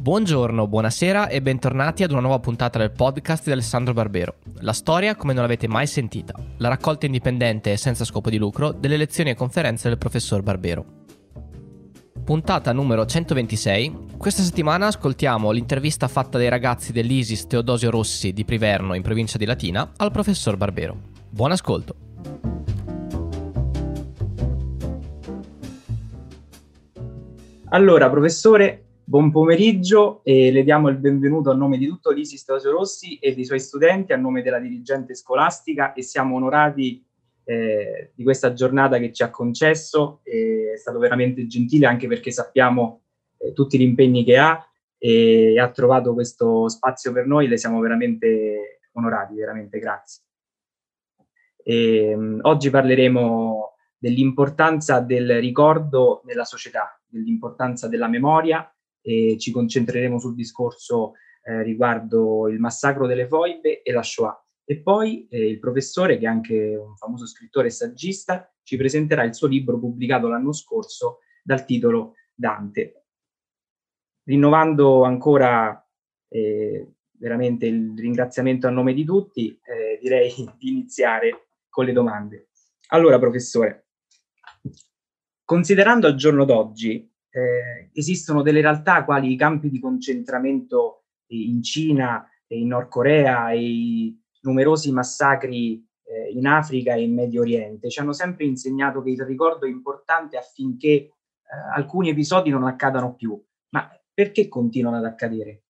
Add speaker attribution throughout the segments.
Speaker 1: Buongiorno, buonasera e bentornati ad una nuova puntata del podcast di Alessandro Barbero. La storia come non l'avete mai sentita, la raccolta indipendente e senza scopo di lucro delle lezioni e conferenze del professor Barbero. Puntata numero 126. Questa settimana ascoltiamo l'intervista fatta dai ragazzi dell'ISIS Teodosio Rossi di Priverno in provincia di Latina al professor Barbero. Buon ascolto.
Speaker 2: Allora, professore, buon pomeriggio e le diamo il benvenuto a nome di tutto l'ISIS Teodosio Rossi e dei suoi studenti, a nome della dirigente scolastica e siamo onorati eh, di questa giornata che ci ha concesso. è stato veramente gentile anche perché sappiamo eh, tutti gli impegni che ha e ha trovato questo spazio per noi, le siamo veramente onorati, veramente grazie. E, um, oggi parleremo dell'importanza del ricordo nella società, dell'importanza della memoria e ci concentreremo sul discorso eh, riguardo il massacro delle foibe e la Shoah. E poi eh, il professore, che è anche un famoso scrittore e saggista, ci presenterà il suo libro pubblicato l'anno scorso dal titolo Dante. Rinnovando ancora eh, veramente il ringraziamento a nome di tutti, eh, direi di iniziare con le domande. Allora, professore, Considerando al giorno d'oggi, eh, esistono delle realtà quali i campi di concentramento in Cina e in Nord Corea e i numerosi massacri eh, in Africa e in Medio Oriente, ci hanno sempre insegnato che il ricordo è importante affinché eh, alcuni episodi non accadano più. Ma perché continuano ad accadere?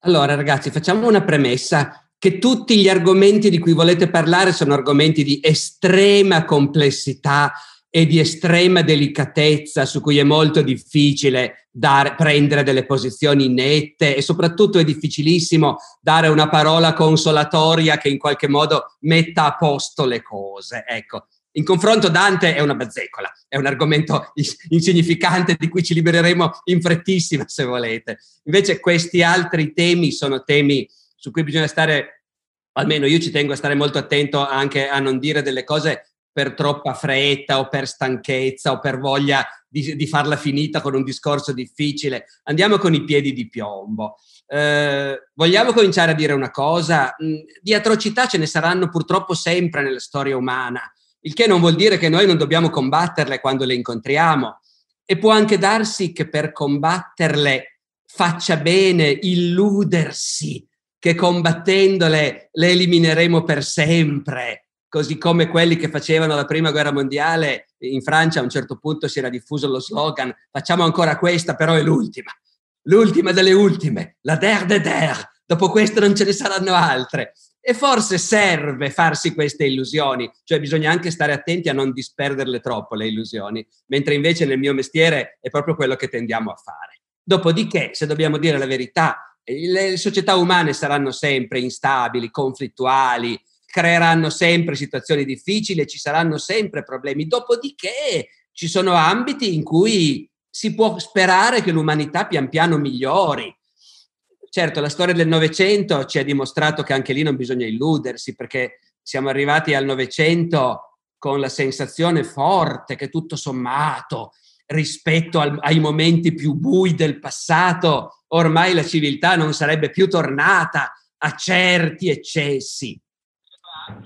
Speaker 3: Allora, ragazzi, facciamo una premessa che tutti gli argomenti di cui volete parlare sono argomenti di estrema complessità e di estrema delicatezza su cui è molto difficile dare, prendere delle posizioni nette e soprattutto è difficilissimo dare una parola consolatoria che in qualche modo metta a posto le cose. Ecco, in confronto Dante è una bazzecola, è un argomento insignificante di cui ci libereremo in frettissima se volete. Invece questi altri temi sono temi su cui bisogna stare, almeno io ci tengo a stare molto attento anche a non dire delle cose per troppa fretta o per stanchezza o per voglia di, di farla finita con un discorso difficile. Andiamo con i piedi di piombo. Eh, vogliamo cominciare a dire una cosa? Mm, di atrocità ce ne saranno purtroppo sempre nella storia umana, il che non vuol dire che noi non dobbiamo combatterle quando le incontriamo. E può anche darsi che per combatterle faccia bene illudersi che combattendole le elimineremo per sempre, così come quelli che facevano la prima guerra mondiale in Francia a un certo punto si era diffuso lo slogan facciamo ancora questa, però è l'ultima, l'ultima delle ultime, la der de der, dopo questo non ce ne saranno altre. E forse serve farsi queste illusioni, cioè bisogna anche stare attenti a non disperderle troppo le illusioni, mentre invece nel mio mestiere è proprio quello che tendiamo a fare. Dopodiché, se dobbiamo dire la verità, le società umane saranno sempre instabili, conflittuali, creeranno sempre situazioni difficili, ci saranno sempre problemi. Dopodiché ci sono ambiti in cui si può sperare che l'umanità pian piano migliori. Certo, la storia del Novecento ci ha dimostrato che anche lì non bisogna illudersi, perché siamo arrivati al Novecento con la sensazione forte che tutto sommato rispetto al, ai momenti più bui del passato, ormai la civiltà non sarebbe più tornata a certi eccessi.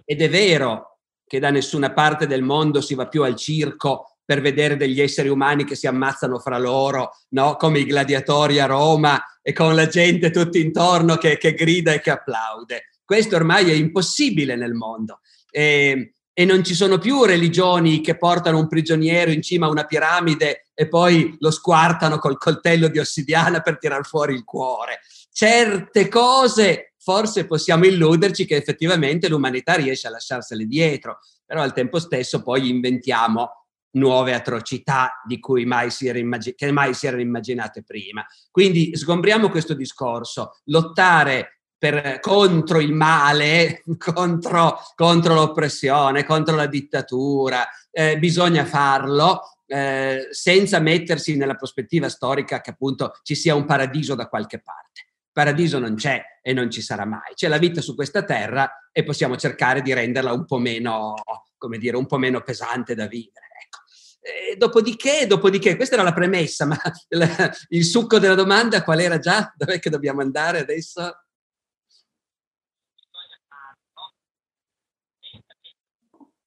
Speaker 3: Ed è vero che da nessuna parte del mondo si va più al circo per vedere degli esseri umani che si ammazzano fra loro, no? come i gladiatori a Roma e con la gente tutto intorno che, che grida e che applaude. Questo ormai è impossibile nel mondo. E, e non ci sono più religioni che portano un prigioniero in cima a una piramide e poi lo squartano col coltello di ossidiana per tirar fuori il cuore. Certe cose forse possiamo illuderci che effettivamente l'umanità riesce a lasciarsele dietro, però al tempo stesso poi inventiamo nuove atrocità di cui mai si immagin- che mai si erano immaginate prima. Quindi sgombriamo questo discorso. Lottare per, contro il male, contro, contro, l'oppressione, contro la dittatura. Eh, bisogna farlo eh, senza mettersi nella prospettiva storica che appunto ci sia un paradiso da qualche parte. Paradiso non c'è e non ci sarà mai. C'è la vita su questa terra e possiamo cercare di renderla un po' meno, come dire, un po' meno pesante da vivere. Ecco. E dopodiché, dopodiché, questa era la premessa, ma il succo della domanda qual era già? Dov'è che dobbiamo andare adesso?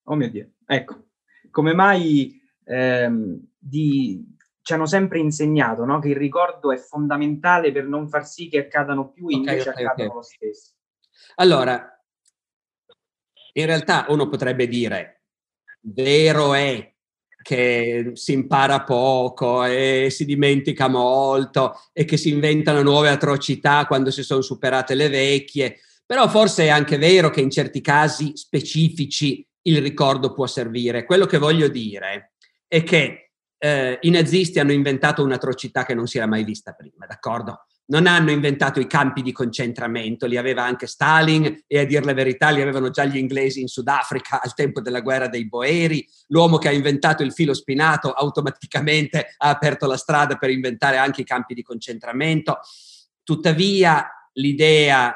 Speaker 2: Oh mio Dio, ecco, come mai ehm, di, ci hanno sempre insegnato no? che il ricordo è fondamentale per non far sì che accadano più, okay, invece okay, accadono okay. lo stesso.
Speaker 3: Allora, in realtà uno potrebbe dire, vero è che si impara poco e si dimentica molto e che si inventano nuove atrocità quando si sono superate le vecchie, però forse è anche vero che in certi casi specifici il ricordo può servire. Quello che voglio dire è che eh, i nazisti hanno inventato un'atrocità che non si era mai vista prima, d'accordo? Non hanno inventato i campi di concentramento, li aveva anche Stalin e a dir la verità li avevano già gli inglesi in Sudafrica al tempo della guerra dei Boeri. L'uomo che ha inventato il filo spinato automaticamente ha aperto la strada per inventare anche i campi di concentramento. Tuttavia l'idea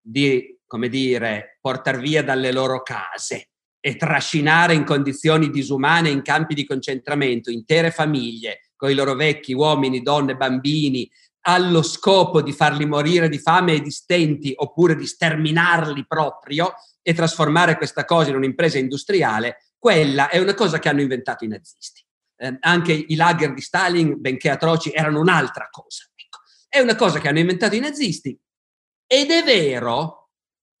Speaker 3: di, come dire, portare via dalle loro case e trascinare in condizioni disumane in campi di concentramento intere famiglie con i loro vecchi, uomini, donne, bambini, allo scopo di farli morire di fame e di stenti oppure di sterminarli proprio e trasformare questa cosa in un'impresa industriale, quella è una cosa che hanno inventato i nazisti. Eh, anche i lager di Stalin, benché atroci, erano un'altra cosa. Ecco. È una cosa che hanno inventato i nazisti ed è vero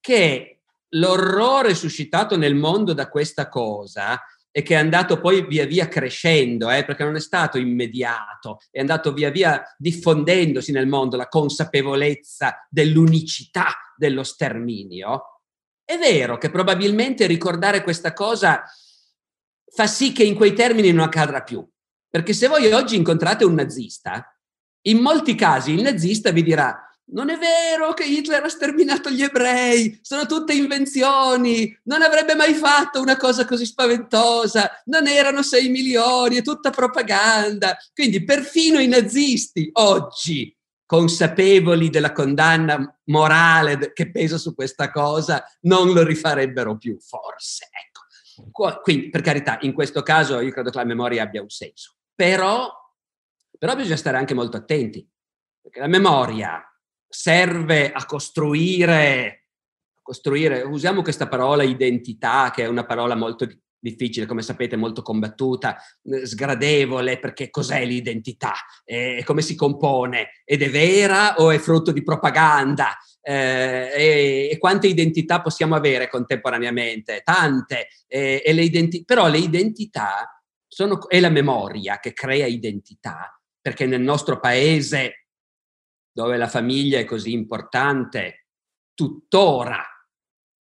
Speaker 3: che l'orrore suscitato nel mondo da questa cosa e che è andato poi via via crescendo, eh, perché non è stato immediato, è andato via via diffondendosi nel mondo la consapevolezza dell'unicità dello sterminio. È vero che probabilmente ricordare questa cosa fa sì che in quei termini non accadrà più, perché se voi oggi incontrate un nazista, in molti casi il nazista vi dirà non è vero che Hitler ha sterminato gli ebrei, sono tutte invenzioni, non avrebbe mai fatto una cosa così spaventosa, non erano 6 milioni, è tutta propaganda. Quindi perfino i nazisti oggi, consapevoli della condanna morale che pesa su questa cosa, non lo rifarebbero più, forse. Ecco. Quindi, per carità, in questo caso io credo che la memoria abbia un senso. Però, però bisogna stare anche molto attenti, perché la memoria serve a costruire, costruire, usiamo questa parola identità, che è una parola molto difficile, come sapete, molto combattuta, eh, sgradevole, perché cos'è l'identità? E come si compone? Ed è vera o è frutto di propaganda? Eh, e, e, quante identità possiamo avere contemporaneamente? Tante. E, e le identi- però le identità sono, è la memoria che crea identità, perché nel nostro paese dove la famiglia è così importante, tuttora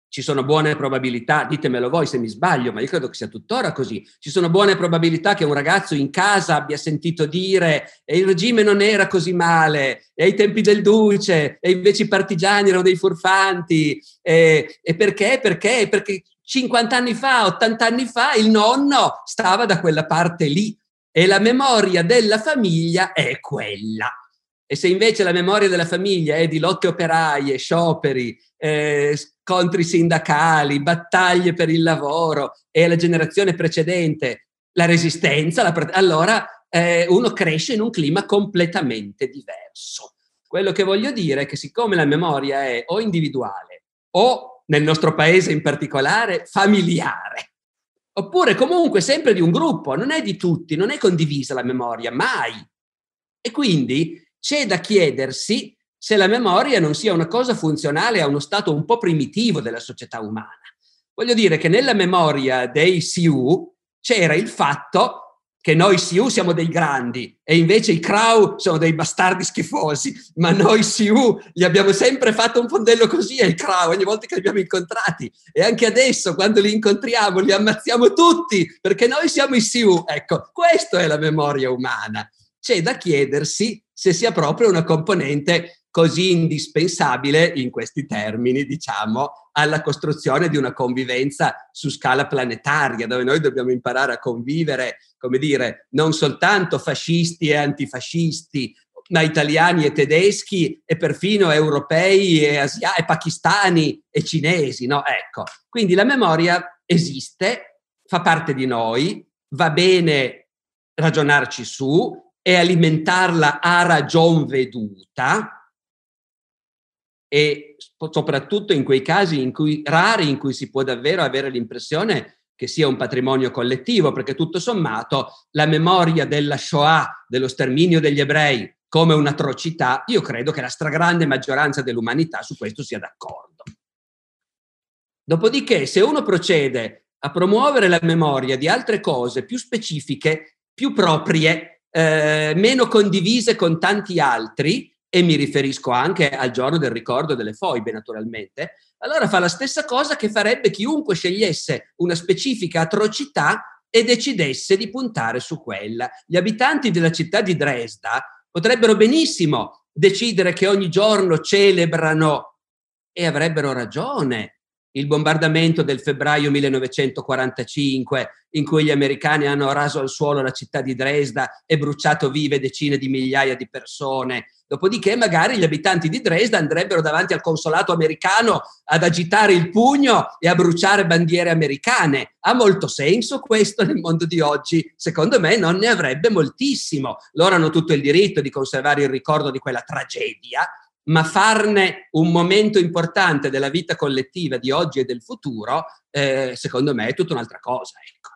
Speaker 3: ci sono buone probabilità, ditemelo voi se mi sbaglio, ma io credo che sia tuttora così, ci sono buone probabilità che un ragazzo in casa abbia sentito dire e il regime non era così male, e ai tempi del duce, e invece i partigiani erano dei furfanti, e, e perché? Perché? Perché 50 anni fa, 80 anni fa il nonno stava da quella parte lì e la memoria della famiglia è quella. E se invece la memoria della famiglia è di lotte operaie, scioperi, eh, scontri sindacali, battaglie per il lavoro e la generazione precedente la resistenza, la, allora eh, uno cresce in un clima completamente diverso. Quello che voglio dire è che siccome la memoria è o individuale o nel nostro paese in particolare familiare, oppure comunque sempre di un gruppo, non è di tutti, non è condivisa la memoria, mai. E quindi c'è da chiedersi se la memoria non sia una cosa funzionale a uno stato un po' primitivo della società umana. Voglio dire che nella memoria dei Sioux c'era il fatto che noi Sioux siamo dei grandi e invece i Crow sono dei bastardi schifosi, ma noi Sioux gli abbiamo sempre fatto un fondello così ai Crow ogni volta che li abbiamo incontrati e anche adesso quando li incontriamo li ammazziamo tutti perché noi siamo i Sioux. Ecco, questa è la memoria umana. C'è da chiedersi se sia proprio una componente così indispensabile in questi termini, diciamo, alla costruzione di una convivenza su scala planetaria, dove noi dobbiamo imparare a convivere, come dire, non soltanto fascisti e antifascisti, ma italiani e tedeschi e perfino europei e, asia- e pakistani e cinesi, no? Ecco, quindi la memoria esiste, fa parte di noi, va bene ragionarci su e alimentarla a ragion veduta e soprattutto in quei casi in cui, rari in cui si può davvero avere l'impressione che sia un patrimonio collettivo, perché tutto sommato la memoria della Shoah, dello sterminio degli ebrei come un'atrocità, io credo che la stragrande maggioranza dell'umanità su questo sia d'accordo. Dopodiché, se uno procede a promuovere la memoria di altre cose più specifiche, più proprie, eh, meno condivise con tanti altri, e mi riferisco anche al giorno del ricordo delle foibe, naturalmente, allora fa la stessa cosa che farebbe chiunque scegliesse una specifica atrocità e decidesse di puntare su quella. Gli abitanti della città di Dresda potrebbero benissimo decidere che ogni giorno celebrano e avrebbero ragione il bombardamento del febbraio 1945 in cui gli americani hanno raso al suolo la città di Dresda e bruciato vive decine di migliaia di persone. Dopodiché magari gli abitanti di Dresda andrebbero davanti al consolato americano ad agitare il pugno e a bruciare bandiere americane. Ha molto senso questo nel mondo di oggi? Secondo me non ne avrebbe moltissimo. Loro hanno tutto il diritto di conservare il ricordo di quella tragedia, ma farne un momento importante della vita collettiva di oggi e del futuro, eh, secondo me è tutta un'altra cosa. Ecco.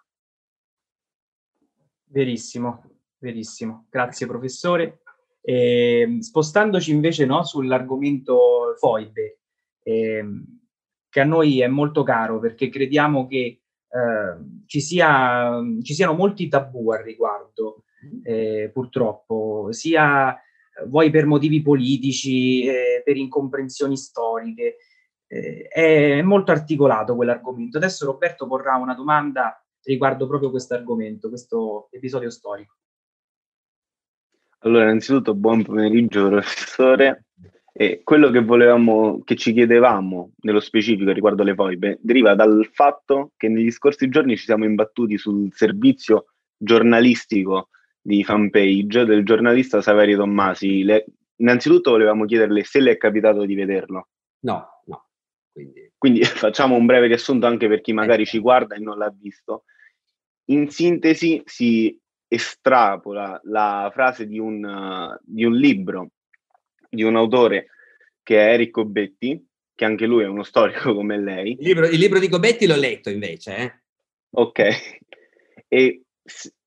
Speaker 2: Verissimo, verissimo. Grazie professore. Eh, spostandoci invece no, sull'argomento foibe, eh, che a noi è molto caro perché crediamo che eh, ci, sia, ci, siano molti tabù al riguardo, mm. eh, purtroppo, sia vuoi per motivi politici, eh, per incomprensioni storiche. Eh, è molto articolato quell'argomento. Adesso Roberto porrà una domanda riguardo proprio questo argomento, questo episodio storico.
Speaker 4: Allora, innanzitutto buon pomeriggio professore. E quello che volevamo, che ci chiedevamo nello specifico riguardo le foibe, deriva dal fatto che negli scorsi giorni ci siamo imbattuti sul servizio giornalistico di fanpage del giornalista Saverio Tommasi. Le, innanzitutto volevamo chiederle se le è capitato di vederlo.
Speaker 3: No, no.
Speaker 4: Quindi... Quindi facciamo un breve riassunto anche per chi magari ci guarda e non l'ha visto. In sintesi si estrapola la frase di un, uh, di un libro di un autore che è Eric Gobetti, che anche lui è uno storico come lei.
Speaker 3: Il libro, il libro di Gobetti l'ho letto invece. Eh?
Speaker 4: Ok. E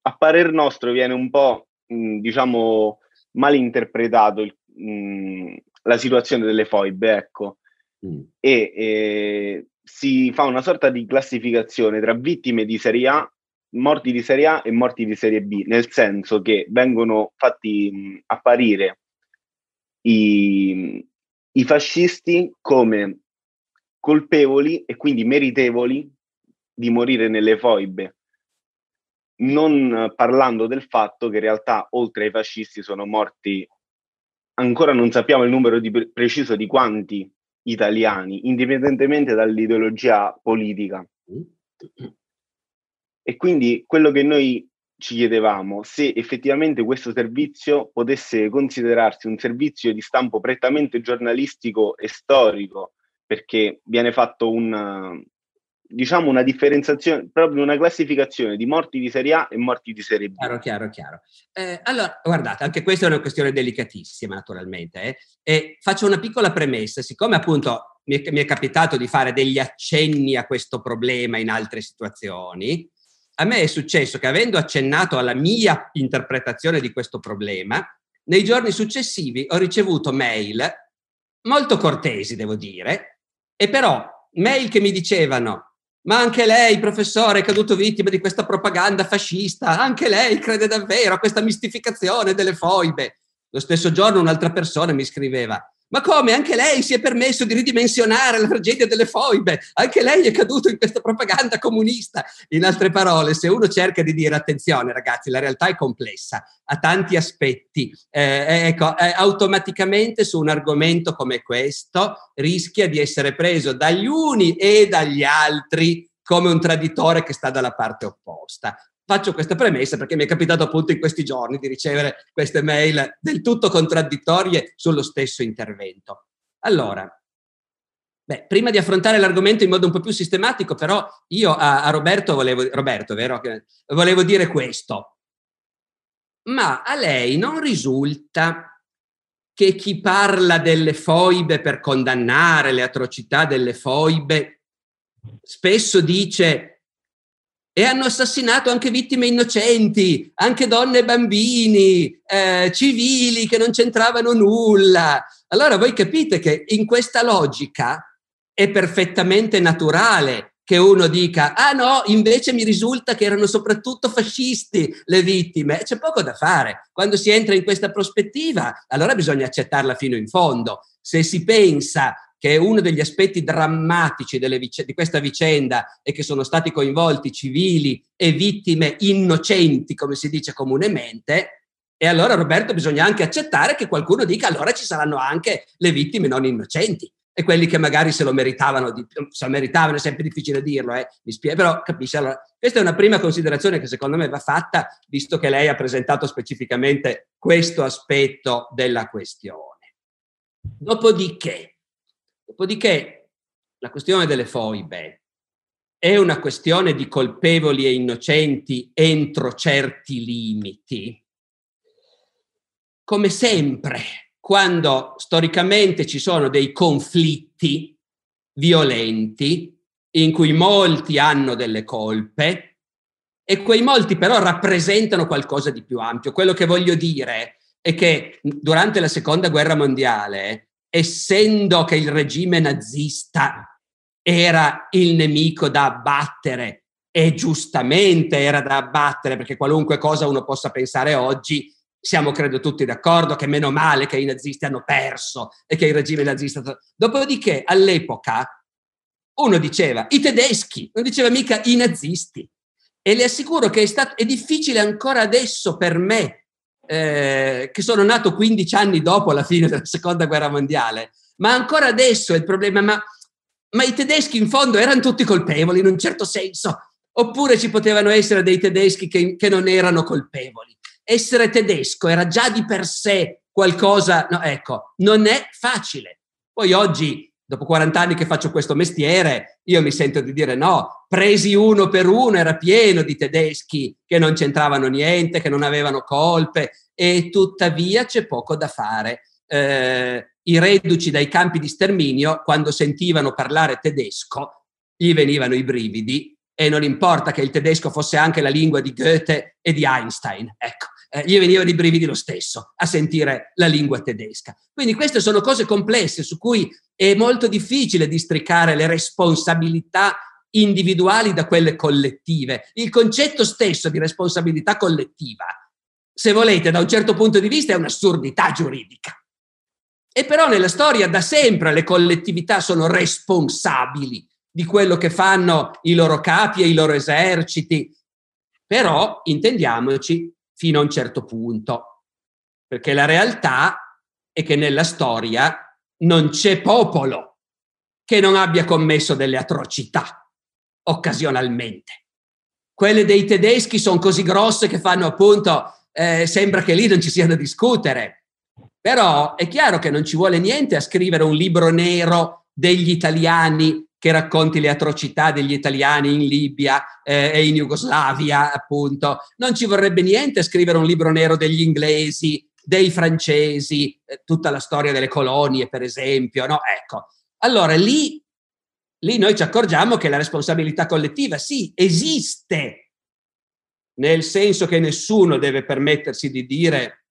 Speaker 4: a parer nostro viene un po', mh, diciamo, mal interpretato il, mh, la situazione delle foibe, ecco. Mm. E, e si fa una sorta di classificazione tra vittime di serie A, morti di serie A e morti di serie B, nel senso che vengono fatti mh, apparire i, i fascisti come colpevoli e quindi meritevoli di morire nelle foibe non parlando del fatto che in realtà oltre ai fascisti sono morti, ancora non sappiamo il numero di, preciso di quanti italiani, indipendentemente dall'ideologia politica. E quindi quello che noi ci chiedevamo, se effettivamente questo servizio potesse considerarsi un servizio di stampo prettamente giornalistico e storico, perché viene fatto un, diciamo una differenziazione, proprio una classificazione di morti di serie A e morti di serie B.
Speaker 3: Chiaro, chiaro, chiaro. Eh, allora, guardate, anche questa è una questione delicatissima, naturalmente. Eh? E faccio una piccola premessa, siccome appunto mi è, mi è capitato di fare degli accenni a questo problema in altre situazioni, a me è successo che avendo accennato alla mia interpretazione di questo problema, nei giorni successivi ho ricevuto mail molto cortesi, devo dire, e però mail che mi dicevano ma anche lei, professore, è caduto vittima di questa propaganda fascista. Anche lei crede davvero a questa mistificazione delle foibe. Lo stesso giorno un'altra persona mi scriveva, ma come? Anche lei si è permesso di ridimensionare la tragedia delle foibe? Anche lei è caduto in questa propaganda comunista? In altre parole, se uno cerca di dire attenzione ragazzi, la realtà è complessa, ha tanti aspetti, eh, eh ecco, eh, automaticamente su un argomento come questo rischia di essere preso dagli uni e dagli altri come un traditore che sta dalla parte opposta. Faccio questa premessa perché mi è capitato appunto in questi giorni di ricevere queste mail del tutto contraddittorie sullo stesso intervento. Allora, beh, prima di affrontare l'argomento in modo un po' più sistematico, però io a, a Roberto volevo, Roberto, vero? Volevo dire questo. ma a lei non risulta che chi parla delle foibe per condannare le atrocità delle foibe spesso dice e hanno assassinato anche vittime innocenti, anche donne e bambini, eh, civili che non c'entravano nulla. Allora voi capite che in questa logica è perfettamente naturale che uno dica, ah no, invece mi risulta che erano soprattutto fascisti le vittime. C'è poco da fare. Quando si entra in questa prospettiva, allora bisogna accettarla fino in fondo. Se si pensa che uno degli aspetti drammatici vic- di questa vicenda è che sono stati coinvolti civili e vittime innocenti, come si dice comunemente, e allora Roberto bisogna anche accettare che qualcuno dica allora ci saranno anche le vittime non innocenti e quelli che magari se lo meritavano, di, se lo meritavano è sempre difficile dirlo, eh, mi spiego, però capisci. Allora, questa è una prima considerazione che secondo me va fatta, visto che lei ha presentato specificamente questo aspetto della questione. Dopodiché, Dopodiché la questione delle foibe è una questione di colpevoli e innocenti entro certi limiti. Come sempre, quando storicamente ci sono dei conflitti violenti in cui molti hanno delle colpe e quei molti però rappresentano qualcosa di più ampio. Quello che voglio dire è che durante la seconda guerra mondiale essendo che il regime nazista era il nemico da abbattere e giustamente era da abbattere perché qualunque cosa uno possa pensare oggi, siamo credo tutti d'accordo che meno male che i nazisti hanno perso e che il regime nazista... Dopodiché all'epoca uno diceva i tedeschi, non diceva mica i nazisti. E le assicuro che è, stato, è difficile ancora adesso per me eh, che sono nato 15 anni dopo la fine della seconda guerra mondiale, ma ancora adesso è il problema, ma, ma i tedeschi in fondo erano tutti colpevoli in un certo senso, oppure ci potevano essere dei tedeschi che, che non erano colpevoli. Essere tedesco era già di per sé qualcosa, no, ecco, non è facile. Poi oggi dopo 40 anni che faccio questo mestiere, io mi sento di dire no, presi uno per uno, era pieno di tedeschi che non c'entravano niente, che non avevano colpe e tuttavia c'è poco da fare. Eh, I reduci dai campi di sterminio, quando sentivano parlare tedesco, gli venivano i brividi e non importa che il tedesco fosse anche la lingua di Goethe e di Einstein. Ecco, eh, gli venivano i brividi lo stesso a sentire la lingua tedesca. Quindi queste sono cose complesse su cui è molto difficile districare le responsabilità individuali da quelle collettive. Il concetto stesso di responsabilità collettiva, se volete, da un certo punto di vista è un'assurdità giuridica. E però nella storia da sempre le collettività sono responsabili di quello che fanno i loro capi e i loro eserciti. Però, intendiamoci, fino a un certo punto, perché la realtà è che nella storia non c'è popolo che non abbia commesso delle atrocità occasionalmente. Quelle dei tedeschi sono così grosse che fanno appunto, eh, sembra che lì non ci sia da discutere. Però è chiaro che non ci vuole niente a scrivere un libro nero degli italiani che racconti le atrocità degli italiani in Libia eh, e in Jugoslavia, appunto. Non ci vorrebbe niente scrivere un libro nero degli inglesi, dei francesi, eh, tutta la storia delle colonie, per esempio, no? Ecco. Allora, lì, lì noi ci accorgiamo che la responsabilità collettiva, sì, esiste, nel senso che nessuno deve permettersi di dire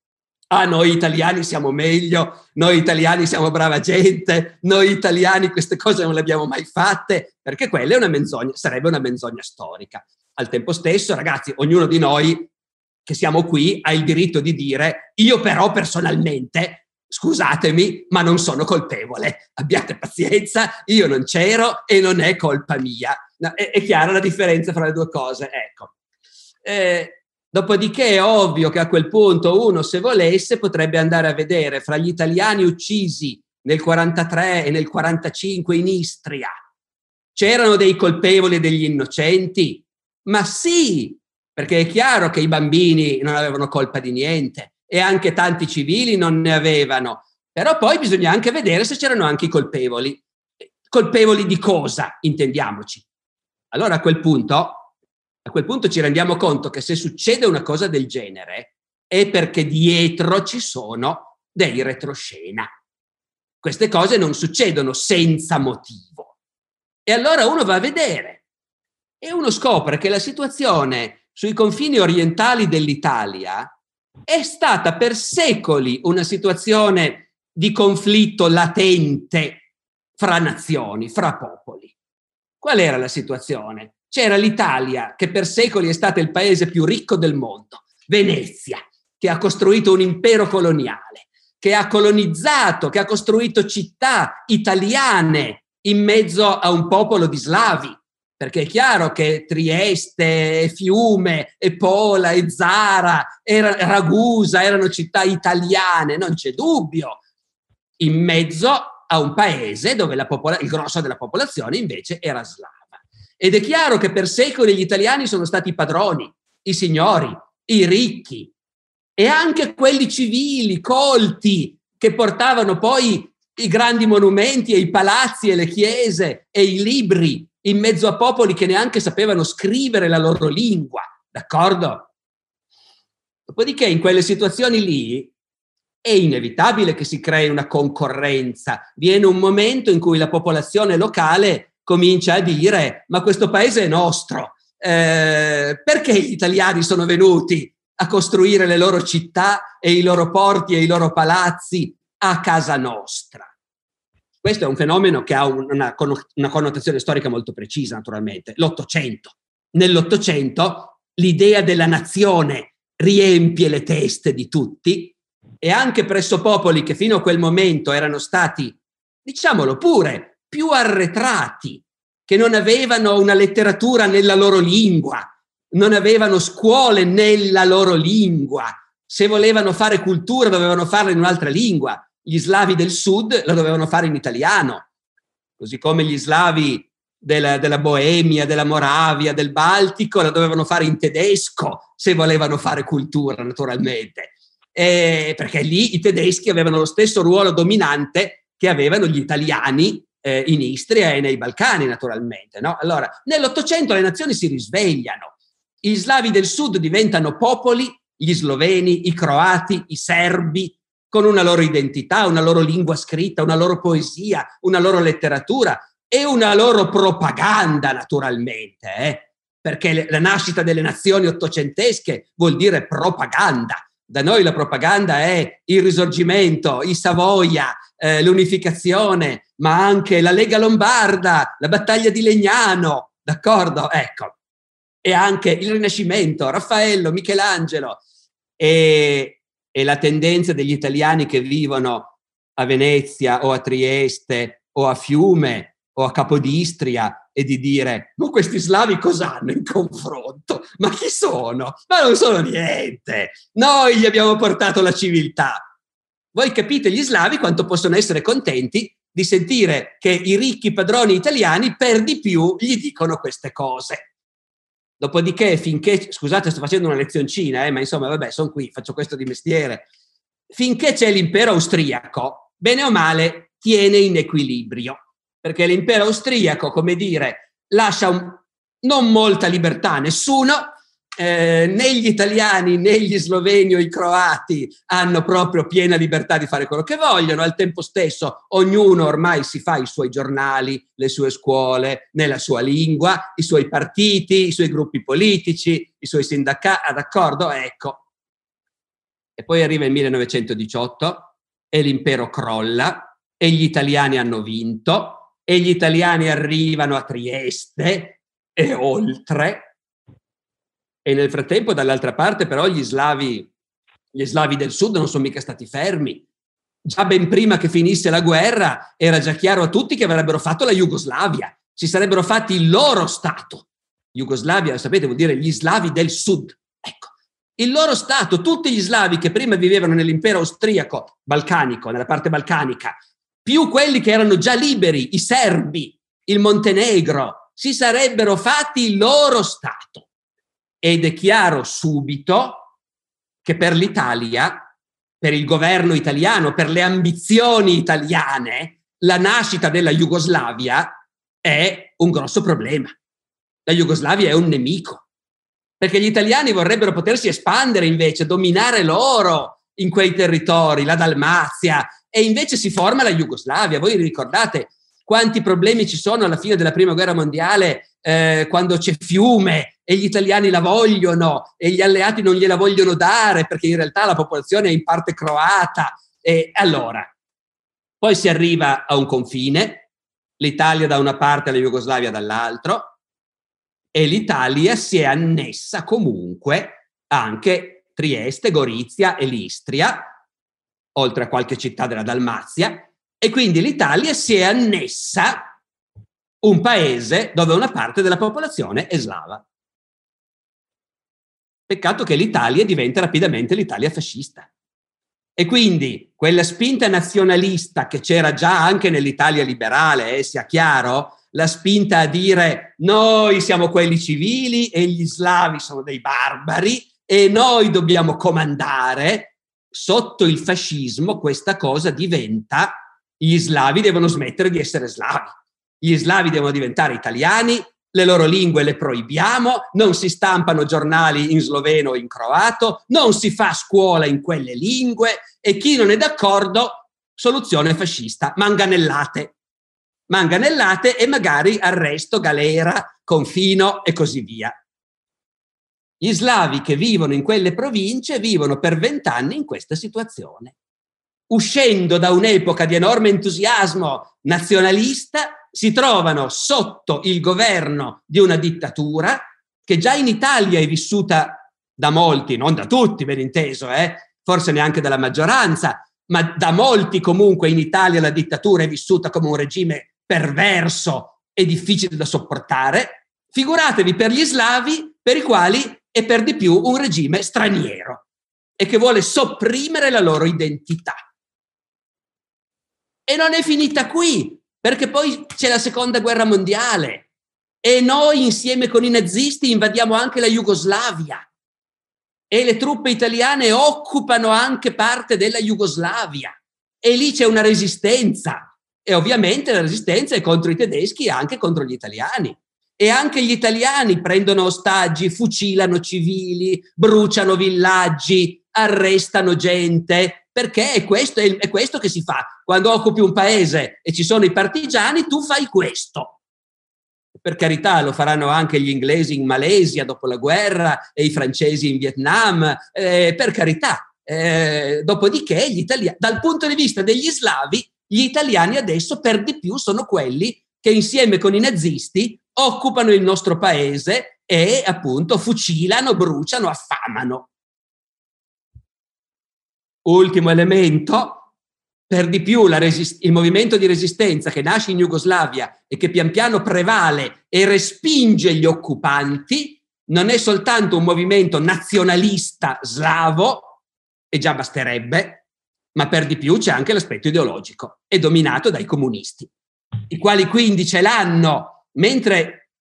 Speaker 3: ah, noi italiani siamo meglio, noi italiani siamo brava gente, noi italiani queste cose non le abbiamo mai fatte, perché quella è una menzogna, sarebbe una menzogna storica. Al tempo stesso, ragazzi, ognuno di noi che siamo qui ha il diritto di dire io però personalmente scusatemi, ma non sono colpevole. Abbiate pazienza, io non c'ero e non è colpa mia. No, è, è, chiara la differenza fra le due cose. Ecco. Eh, Dopodiché è ovvio che a quel punto uno, se volesse, potrebbe andare a vedere fra gli italiani uccisi nel 43 e nel 45 in Istria. C'erano dei colpevoli e degli innocenti? Ma sì, perché è chiaro che i bambini non avevano colpa di niente e anche tanti civili non ne avevano. Però poi bisogna anche vedere se c'erano anche i colpevoli. Colpevoli di cosa, intendiamoci. Allora a quel punto a quel punto ci rendiamo conto che se succede una cosa del genere, è perché dietro ci sono dei retroscena. Queste cose non succedono senza motivo. E allora uno va a vedere e uno scopre che la situazione sui confini orientali dell'Italia è stata per secoli una situazione di conflitto latente fra nazioni, fra popoli. Qual era la situazione? C'era l'Italia, che per secoli è stata il paese più ricco del mondo, Venezia, che ha costruito un impero coloniale, che ha colonizzato, che ha costruito città italiane in mezzo a un popolo di slavi, perché è chiaro che Trieste, Fiume, e Pola, e Zara, Ragusa erano città italiane, non c'è dubbio, in mezzo a un paese dove popola- il grosso della popolazione invece era slava. Ed è chiaro che per secoli gli italiani sono stati i padroni, i signori, i ricchi e anche quelli civili, colti, che portavano poi i grandi monumenti e i palazzi e le chiese e i libri in mezzo a popoli che neanche sapevano scrivere la loro lingua, d'accordo? Dopodiché in quelle situazioni lì è inevitabile che si crei una concorrenza, viene un momento in cui la popolazione locale comincia a dire ma questo paese è nostro, eh, perché gli italiani sono venuti a costruire le loro città e i loro porti e i loro palazzi a casa nostra? Questo è un fenomeno che ha una, una connotazione storica molto precisa, naturalmente, l'Ottocento. Nell'Ottocento l'idea della nazione riempie le teste di tutti e anche presso popoli che fino a quel momento erano stati, diciamolo pure, più arretrati, che non avevano una letteratura nella loro lingua, non avevano scuole nella loro lingua. Se volevano fare cultura dovevano farla in un'altra lingua gli slavi del sud la dovevano fare in italiano, così come gli slavi della, della, Boemia, della Moravia, del Baltico la dovevano fare in tedesco se volevano fare cultura, naturalmente. Eh, perché lì i tedeschi avevano lo stesso ruolo dominante che avevano gli italiani eh, in Istria e nei Balcani, naturalmente. No? Allora, nell'Ottocento le nazioni si risvegliano, gli slavi del sud diventano popoli, gli sloveni, i croati, i serbi, con una loro identità, una loro lingua scritta, una loro poesia, una loro letteratura e una loro propaganda, naturalmente, eh? perché la nascita delle nazioni ottocentesche vuol dire propaganda. Da noi la propaganda è il risorgimento, i Savoia, eh, l'unificazione, ma anche la Lega Lombarda, la battaglia di Legnano, d'accordo? Ecco. E anche il Rinascimento, Raffaello, Michelangelo. E, e la tendenza degli italiani che vivono a Venezia o a Trieste o a Fiume o a Capodistria e di dire ma questi slavi cosa hanno in confronto? Ma chi sono? Ma non sono niente. Noi gli abbiamo portato la civiltà. Voi capite gli slavi quanto possono essere contenti di sentire che i ricchi padroni italiani per di più gli dicono queste cose. Dopodiché, finché, scusate, sto facendo una lezioncina, eh, ma insomma, vabbè, sono qui, faccio questo di mestiere. Finché c'è l'impero austriaco, bene o male, tiene in equilibrio, perché l'impero austriaco, come dire, lascia un, non molta libertà a nessuno, eh, né gli italiani né gli sloveni o i croati hanno proprio piena libertà di fare quello che vogliono, al tempo stesso ognuno ormai si fa i suoi giornali, le sue scuole, nella sua lingua, i suoi partiti, i suoi gruppi politici, i suoi sindacati, ah, d'accordo? Ecco. E poi arriva il 1918 e l'impero crolla e gli italiani hanno vinto e gli italiani arrivano a Trieste e oltre e nel frattempo, dall'altra parte, però, gli slavi, gli slavi del sud non sono mica stati fermi. Già ben prima che finisse la guerra era già chiaro a tutti che avrebbero fatto la Jugoslavia, si sarebbero fatti il loro Stato. Jugoslavia, sapete, vuol dire gli slavi del sud. Ecco, il loro Stato, tutti gli slavi che prima vivevano nell'impero austriaco, balcanico, nella parte balcanica, più quelli che erano già liberi, i serbi, il Montenegro, si sarebbero fatti il loro Stato ed è chiaro subito che per l'Italia, per il governo italiano, per le ambizioni italiane, la nascita della Jugoslavia è un grosso problema. La Jugoslavia è un nemico. perché gli italiani vorrebbero potersi espandere invece, dominare loro in quei territori, la Dalmazia, e invece si forma la Jugoslavia. Voi ricordate quanti problemi ci sono alla fine della prima guerra mondiale eh, quando c'è fiume e gli italiani la vogliono e gli alleati non gliela vogliono dare perché in realtà la popolazione è in parte croata. E allora, poi si arriva a un confine, l'Italia da una parte e la Jugoslavia dall'altro, e l'Italia si è annessa comunque anche Trieste, Gorizia e l'Istria, oltre a qualche città della Dalmazia, e quindi l'Italia si è annessa un paese dove una parte della popolazione è slava. Peccato che l'Italia diventa rapidamente l'Italia fascista. E quindi quella spinta nazionalista che c'era già anche nell'Italia liberale, eh, sia chiaro, la spinta a dire noi siamo quelli civili e gli slavi sono dei barbari e noi dobbiamo comandare, sotto il fascismo questa cosa diventa gli slavi devono smettere di essere slavi. Gli slavi devono diventare italiani, le loro lingue le proibiamo, non si stampano giornali in sloveno o in croato, non si fa scuola in quelle lingue e chi non è d'accordo, soluzione fascista, manganellate. Manganellate e magari arresto, galera, confino e così via. Gli slavi che vivono in quelle province vivono per vent'anni in questa situazione uscendo da un'epoca di enorme entusiasmo nazionalista, si trovano sotto il governo di una dittatura che già in Italia è vissuta da molti, non da tutti, ben inteso, eh? forse neanche dalla maggioranza, ma da molti comunque in Italia la dittatura è vissuta come un regime perverso e difficile da sopportare. Figuratevi per gli slavi per i quali è per di più un regime straniero e che vuole sopprimere la loro identità. E non è finita qui, perché poi c'è la seconda guerra mondiale. E noi insieme con i nazisti invadiamo anche la Jugoslavia. E le truppe italiane occupano anche parte della Jugoslavia. E lì c'è una resistenza. E ovviamente la resistenza è contro i tedeschi e anche contro gli italiani. E anche gli italiani prendono ostaggi, fucilano civili, bruciano villaggi, arrestano gente perché è questo, è questo che si fa. Quando occupi un paese e ci sono i partigiani, tu fai questo. Per carità, lo faranno anche gli inglesi in Malesia dopo la guerra e i francesi in Vietnam, eh, per carità. Eh, dopodiché, italiani, dal punto di vista degli slavi, gli italiani adesso per di più sono quelli che insieme con i nazisti occupano il nostro paese e appunto fucilano, bruciano, affamano. Ultimo elemento, per di più resist- il movimento di resistenza che nasce in Jugoslavia e che pian piano prevale e respinge gli occupanti, non è soltanto un movimento nazionalista slavo, e già basterebbe, ma per di più c'è anche l'aspetto ideologico, è dominato dai comunisti, i quali quindi ce l'hanno, mentre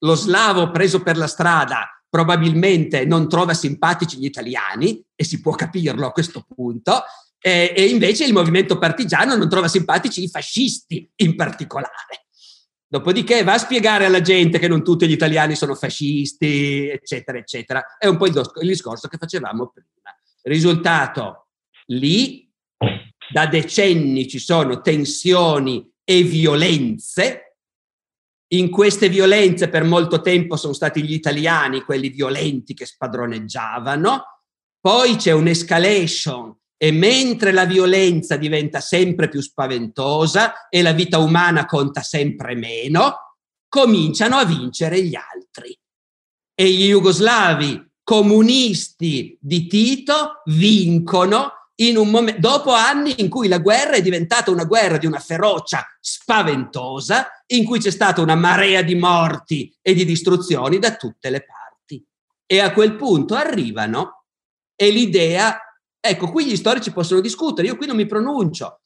Speaker 3: lo slavo preso per la strada probabilmente non trova simpatici gli italiani, e si può capirlo a questo punto, e, e invece il movimento partigiano non trova simpatici i fascisti in particolare. Dopodiché va a spiegare alla gente che non tutti gli italiani sono fascisti, eccetera, eccetera. È un po' il, discorso che facevamo prima. Risultato, lì da decenni ci sono tensioni e violenze in queste violenze per molto tempo sono stati gli italiani quelli violenti che spadroneggiavano, poi c'è un'escalation e mentre la violenza diventa sempre più spaventosa e la vita umana conta sempre meno, cominciano a vincere gli altri. E gli jugoslavi comunisti di Tito vincono momento, dopo anni in cui la guerra è diventata una guerra di una ferocia spaventosa, in cui c'è stata una marea di morti e di distruzioni da tutte le parti. E a quel punto arrivano e l'idea, ecco, qui gli storici possono discutere, io qui non mi pronuncio.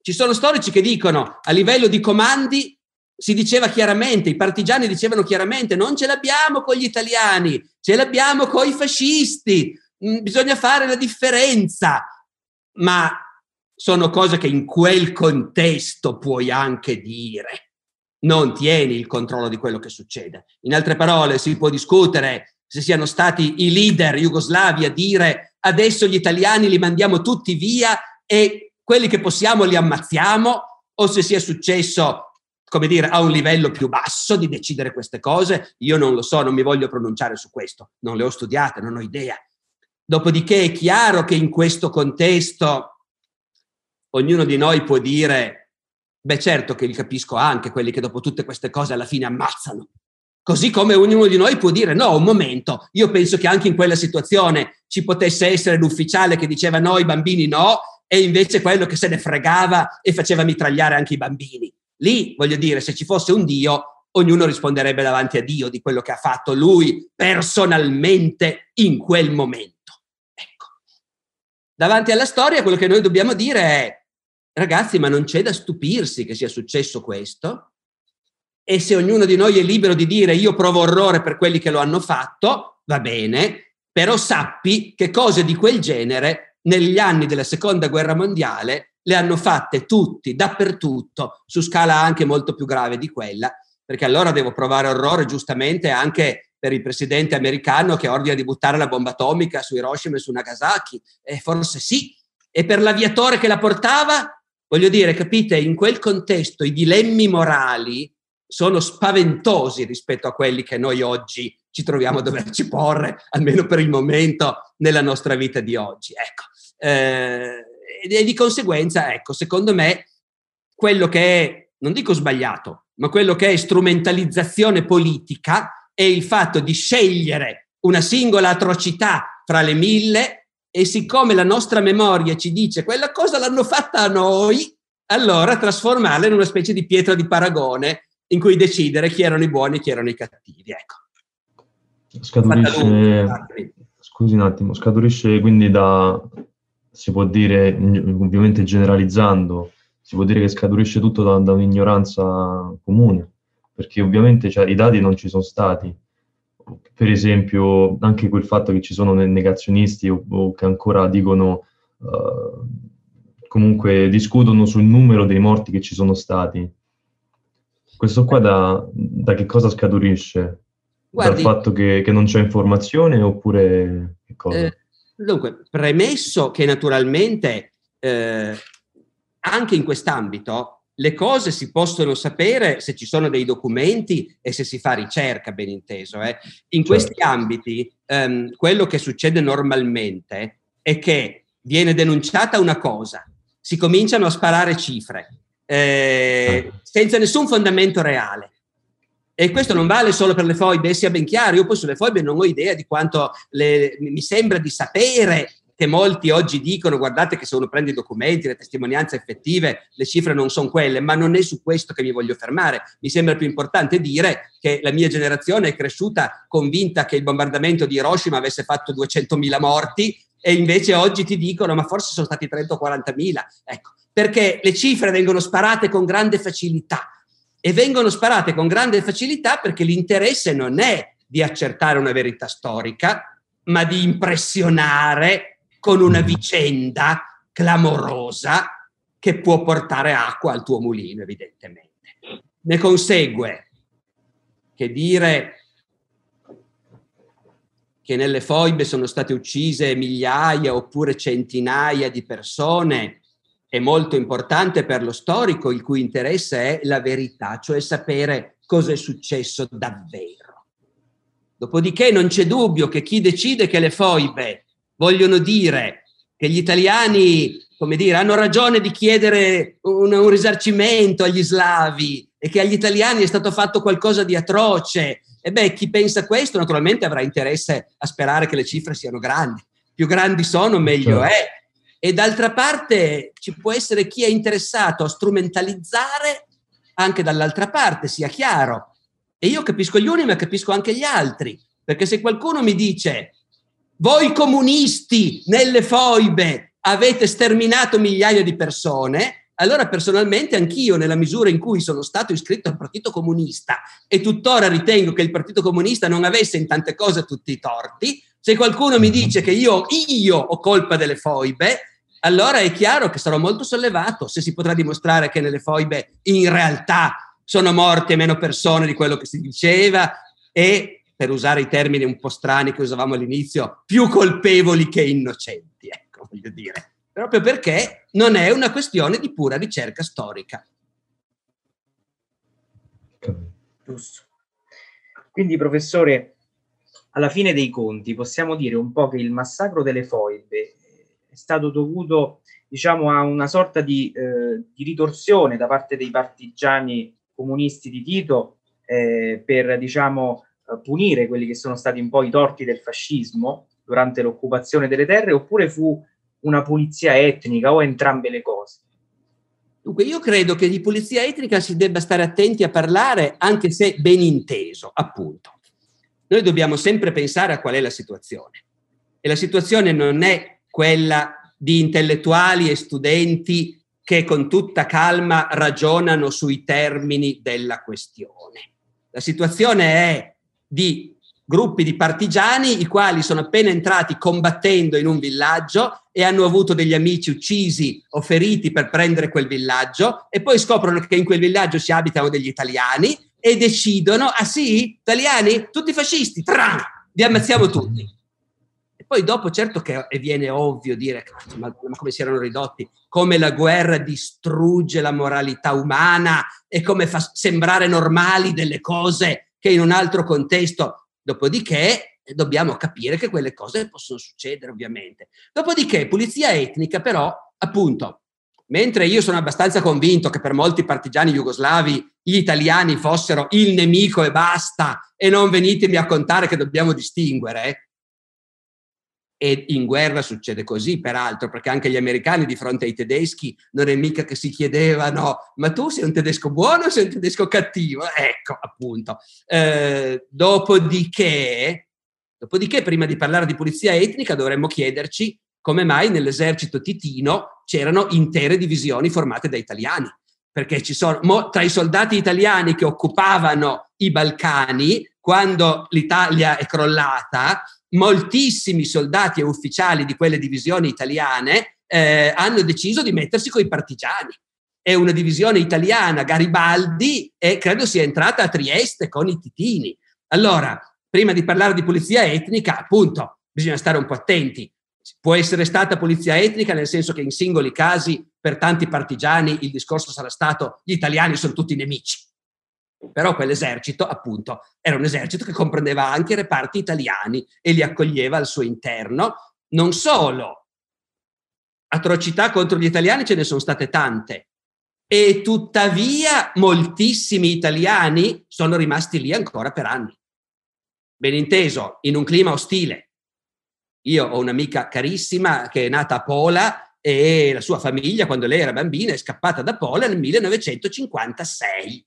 Speaker 3: Ci sono storici che dicono a livello di comandi si diceva chiaramente, i partigiani dicevano chiaramente, non ce l'abbiamo con gli italiani, ce l'abbiamo con i fascisti, mm, bisogna fare la differenza ma sono cose che in quel contesto puoi anche dire. Non tieni il controllo di quello che succede. In altre parole, si può discutere se siano stati i leader jugoslavi a dire adesso gli italiani li mandiamo tutti via e quelli che possiamo li ammazziamo, o se sia successo, come dire, a un livello più basso di decidere queste cose, io non lo so, non mi voglio pronunciare su questo, non le ho studiate, non ho idea. Dopodiché è chiaro che in questo contesto ognuno di noi può dire, beh certo che li capisco anche quelli che dopo tutte queste cose alla fine ammazzano, Così come ognuno di noi può dire no, un momento, io penso che anche in quella situazione ci potesse essere l'ufficiale che diceva no, i bambini no, e invece quello che se ne fregava e faceva mitragliare anche i bambini. Lì, voglio dire, se ci fosse un Dio, ognuno risponderebbe davanti a Dio di quello che ha fatto lui personalmente in quel momento. Davanti alla storia, quello che noi dobbiamo dire è, ragazzi, ma non c'è da stupirsi che sia successo questo, e se ognuno di noi è libero di dire io provo orrore per quelli che lo hanno fatto, va bene, però sappi che cose di quel genere negli anni della seconda guerra mondiale le hanno fatte tutti, dappertutto, su scala anche molto più grave di quella, perché allora devo provare orrore giustamente anche per il presidente americano che ordina di buttare la bomba atomica su Hiroshima e su Nagasaki, e forse sì, e per l'aviatore che la portava, voglio dire, capite, in quel contesto i dilemmi morali sono spaventosi rispetto a quelli che noi oggi ci troviamo a doverci porre, almeno per il momento, nella nostra vita di oggi. Ecco. Eh, e di conseguenza, ecco, secondo me, quello che è, non dico sbagliato, ma quello che è strumentalizzazione politica è il fatto di scegliere una singola atrocità fra le mille e siccome la nostra memoria ci dice quella cosa l'hanno fatta a noi, allora trasformarla in una specie di pietra di paragone in cui decidere chi erano i buoni e chi erano i cattivi. Ecco.
Speaker 5: Scaturisce, scusi un attimo, scaturisce quindi da, si può dire, ovviamente generalizzando, si può dire che scaturisce tutto da, da un'ignoranza comune, perché ovviamente cioè, i dati non ci sono stati. Per esempio, anche quel fatto che ci sono negazionisti o, o che ancora dicono, uh, comunque discutono sul numero dei morti che ci sono stati questo qua da, da che cosa scaturisce? Guardi, Dal fatto che, che, non c'è informazione oppure che cosa?
Speaker 3: Eh, dunque, premesso che naturalmente eh, anche in quest'ambito le cose si possono sapere se ci sono dei documenti e se si fa ricerca, ben inteso. Eh. In certo. questi ambiti, ehm, quello che succede normalmente è che viene denunciata una cosa, si cominciano a sparare cifre, eh, senza nessun fondamento reale. E questo non vale solo per le foibe, sia ben chiaro, io poi sulle foibe non ho idea di quanto le, mi sembra di sapere che molti oggi dicono guardate che se uno prende i documenti, le testimonianze effettive, le cifre non sono quelle, ma non è su questo che mi voglio fermare. Mi sembra più importante dire che la mia generazione è cresciuta convinta che il bombardamento di Hiroshima avesse fatto 200.000 morti e invece oggi ti dicono ma forse sono stati 30 o 40.000. Ecco, perché le cifre vengono sparate con grande facilità e vengono sparate con grande facilità perché l'interesse non è di accertare una verità storica, ma di impressionare con una vicenda clamorosa che può portare acqua al tuo mulino, evidentemente. Ne consegue che dire che nelle foibe sono state uccise migliaia oppure centinaia di persone è molto importante per lo storico, il cui interesse è la verità, cioè sapere cosa è successo davvero. Dopodiché non c'è dubbio che chi decide che le foibe vogliono dire che gli italiani, come dire, hanno ragione di chiedere un, un risarcimento agli slavi e che agli italiani è stato fatto qualcosa di atroce, e beh, chi pensa questo naturalmente avrà interesse a sperare che le cifre siano grandi. Più grandi sono, meglio certo. è e d'altra parte ci può essere chi è interessato a strumentalizzare anche dall'altra parte, sia chiaro. E io capisco gli uni, ma capisco anche gli altri, perché se qualcuno mi dice voi comunisti nelle foibe avete sterminato migliaia di persone, allora personalmente anch'io, nella misura in cui sono stato iscritto al Partito Comunista e tuttora ritengo che il Partito Comunista non avesse in tante cose tutti i torti, se qualcuno mi dice che io, io ho colpa delle foibe, allora è chiaro che sarò molto sollevato se si potrà dimostrare che nelle foibe in realtà sono morte meno persone di quello che si diceva e per usare i termini un po' strani che usavamo all'inizio, più colpevoli che innocenti, ecco, voglio dire. Proprio perché non è una questione di pura ricerca storica.
Speaker 2: Giusto. Quindi, professore, alla fine dei conti possiamo dire un po' che il massacro delle foibe è stato dovuto, diciamo, a una sorta di, eh, di ritorsione da parte dei partigiani comunisti di Tito eh, per, diciamo, punire quelli che sono stati un po' i torti del fascismo durante l'occupazione delle terre, oppure fu una pulizia etnica o entrambe le cose?
Speaker 3: Dunque, io credo che di pulizia etnica si debba stare attenti a parlare, anche se ben inteso, appunto. Noi dobbiamo sempre pensare a qual è la situazione. E la situazione non è quella di intellettuali e studenti che con tutta calma ragionano sui termini della questione. La situazione è di gruppi di partigiani i quali sono appena entrati combattendo in un villaggio e hanno avuto degli amici uccisi o feriti per prendere quel villaggio e poi scoprono che in quel villaggio si abitano degli italiani e decidono, ah sì, italiani, tutti fascisti, tran, vi ammazziamo tutti. E poi dopo certo che viene ovvio dire, ma, ma come si erano ridotti, come la guerra distrugge la moralità umana e come fa sembrare normali delle cose che in un altro contesto Dopodiché dobbiamo capire che quelle cose possono succedere, ovviamente. Dopodiché, pulizia etnica, però, appunto, mentre io sono abbastanza convinto che per molti partigiani jugoslavi gli italiani fossero il nemico e basta, e non venitemi a contare che dobbiamo distinguere, e in guerra succede così, peraltro, perché anche gli americani di fronte ai tedeschi non è mica che si chiedevano ma tu sei un tedesco buono o sei un tedesco cattivo? Ecco, appunto. Eh, dopodiché, dopodiché, prima di parlare di pulizia etnica, dovremmo chiederci come mai nell'esercito titino c'erano intere divisioni formate da italiani. Perché ci sono, mo, tra i soldati italiani che occupavano i Balcani, quando l'Italia è crollata, moltissimi soldati e ufficiali di quelle divisioni italiane eh, hanno deciso di mettersi con i partigiani. È una divisione italiana, Garibaldi, e credo sia entrata a Trieste con i titini. Allora, prima di parlare di pulizia etnica, appunto, bisogna stare un po' attenti. Può essere stata pulizia etnica nel senso che in singoli casi per tanti partigiani il discorso sarà stato gli italiani sono tutti nemici. Però quell'esercito, appunto, era un esercito che comprendeva anche i reparti italiani e li accoglieva al suo interno. Non solo, atrocità contro gli italiani ce ne sono state tante, e tuttavia moltissimi italiani sono rimasti lì ancora per anni. Ben inteso, in un clima ostile. Io ho un'amica carissima che è nata a Pola e la sua famiglia, quando lei era bambina, è scappata da Pola nel 1956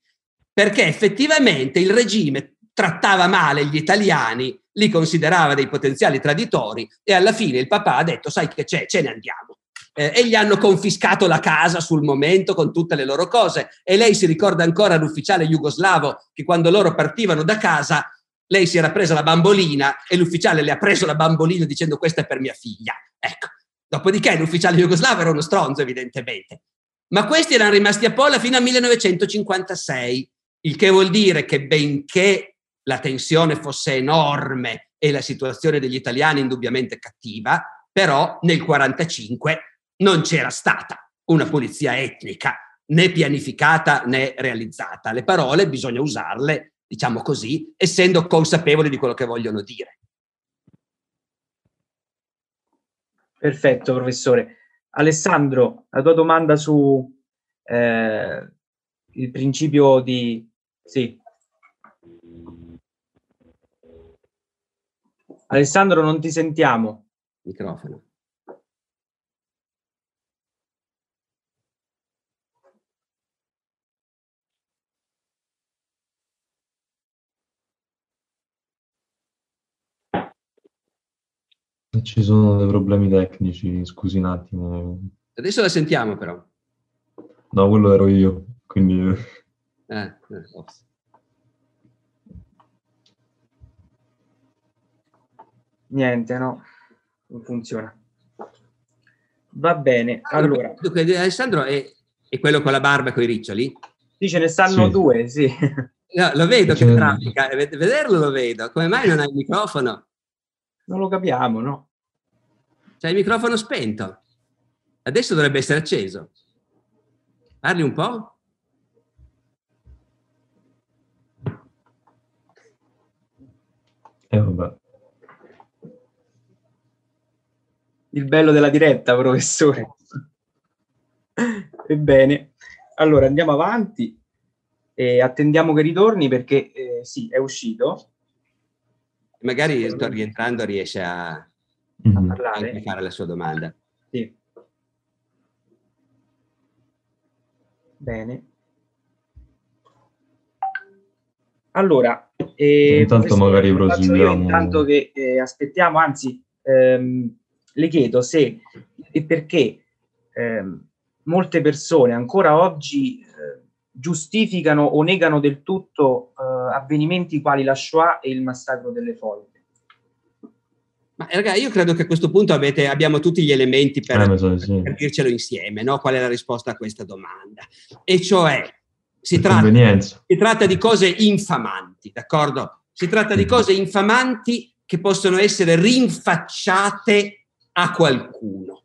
Speaker 3: perché effettivamente il regime trattava male gli italiani, li considerava dei potenziali traditori e alla fine il papà ha detto sai che c'è, ce ne andiamo. Eh, e gli hanno confiscato la casa sul momento con tutte le loro cose e lei si ricorda ancora l'ufficiale jugoslavo che quando loro partivano da casa lei si era presa la bambolina e l'ufficiale le ha preso la bambolina dicendo questa è per mia figlia. Ecco, dopodiché l'ufficiale jugoslavo era uno stronzo evidentemente. Ma questi erano rimasti a Pola fino al 1956 il che vuol dire che benché la tensione fosse enorme e la situazione degli italiani indubbiamente cattiva, però nel 1945 non c'era stata una pulizia etnica né pianificata né realizzata. Le parole bisogna usarle, diciamo così, essendo consapevoli di quello che vogliono dire.
Speaker 2: Perfetto, professore. Alessandro, la tua domanda su eh, il principio di sì. Alessandro, non ti sentiamo.
Speaker 3: Microfono.
Speaker 5: Ci sono dei problemi tecnici, scusi un attimo.
Speaker 3: Adesso la sentiamo però.
Speaker 5: No, quello ero io, quindi... Eh, eh,
Speaker 2: Niente, no, non funziona. Va bene, allora.
Speaker 3: Dunque, Alessandro è, è, quello con la barba e con i riccioli?
Speaker 2: Sì, ce ne stanno sì. due, sì.
Speaker 3: No, lo vedo che traffica, vederlo lo vedo. Come mai non hai il microfono?
Speaker 2: Non lo capiamo, no?
Speaker 3: C'hai il microfono spento. Adesso dovrebbe essere acceso. Parli un po'?
Speaker 5: Eh, vabbè.
Speaker 2: Il bello della diretta, professore. Ebbene, allora andiamo avanti e attendiamo che ritorni perché eh, sì, è uscito.
Speaker 3: Magari rientrando riesce a,
Speaker 2: mm-hmm. a parlare.
Speaker 3: a fare la sua domanda.
Speaker 2: Sì. Bene. Allora,
Speaker 5: eh, intanto magari
Speaker 2: proseguiamo. Intanto che eh, aspettiamo, anzi, ehm, le chiedo se e perché ehm, molte persone ancora oggi eh, giustificano o negano del tutto eh, avvenimenti quali la Shoah e il massacro delle foibe.
Speaker 3: Ma ragazzi, io credo che a questo punto avete, abbiamo tutti gli elementi per, eh, so, sì. per dircelo insieme, no? qual è la risposta a questa domanda. E cioè, si tratta, si tratta, di cose infamanti, d'accordo? Si tratta di mm. cose infamanti che possono essere rinfacciate a qualcuno.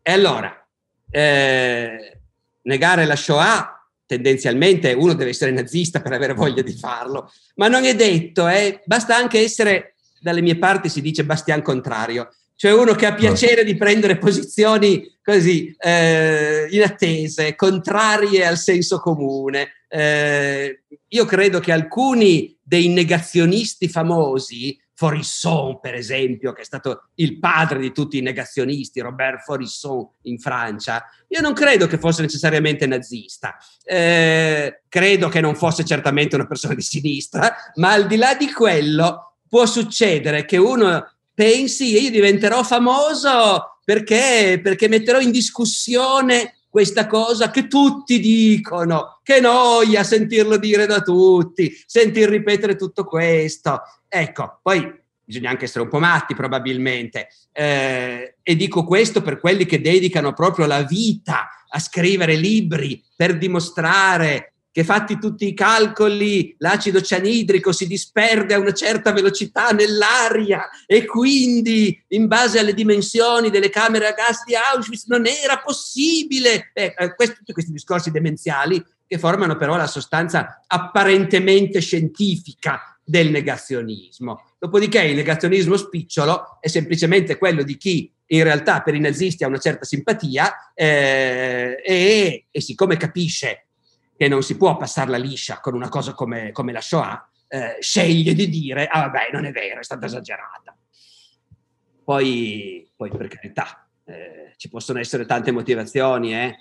Speaker 3: E allora, eh, negare la Shoah, tendenzialmente uno deve essere nazista per avere voglia di farlo, ma non è detto, eh? basta anche essere dalle mie parti si dice bastian contrario, cioè uno che ha piacere di prendere posizioni così eh, inattese, contrarie al senso comune. Eh, io credo che alcuni dei negazionisti famosi, Forisson per esempio, che è stato il padre di tutti i negazionisti, Robert Forisson in Francia, io non credo che fosse necessariamente nazista, eh, credo che non fosse certamente una persona di sinistra, ma al di là di quello può succedere che uno pensi io diventerò famoso perché, perché metterò in discussione questa cosa che tutti dicono, che noia sentirlo dire da tutti, sentir ripetere tutto questo. Ecco, poi bisogna anche essere un po' matti probabilmente. Eh, e dico questo per quelli che dedicano proprio la vita a scrivere libri per dimostrare che fatti tutti i calcoli, l'acido cianidrico si disperde a una certa velocità nell'aria e quindi in base alle dimensioni delle camere a gas di Auschwitz non era possibile. Eh, eh, questi, tutti questi discorsi demenziali che formano però la sostanza apparentemente scientifica del negazionismo. Dopodiché il negazionismo spicciolo è semplicemente quello di chi in realtà per i nazisti ha una certa simpatia eh, e, e siccome capisce che non si può passarla liscia con una cosa come, come la Shoah, eh, sceglie di dire, ah vabbè, non è vero, è stata esagerata. Poi, poi per carità, eh, ci possono essere tante motivazioni, eh?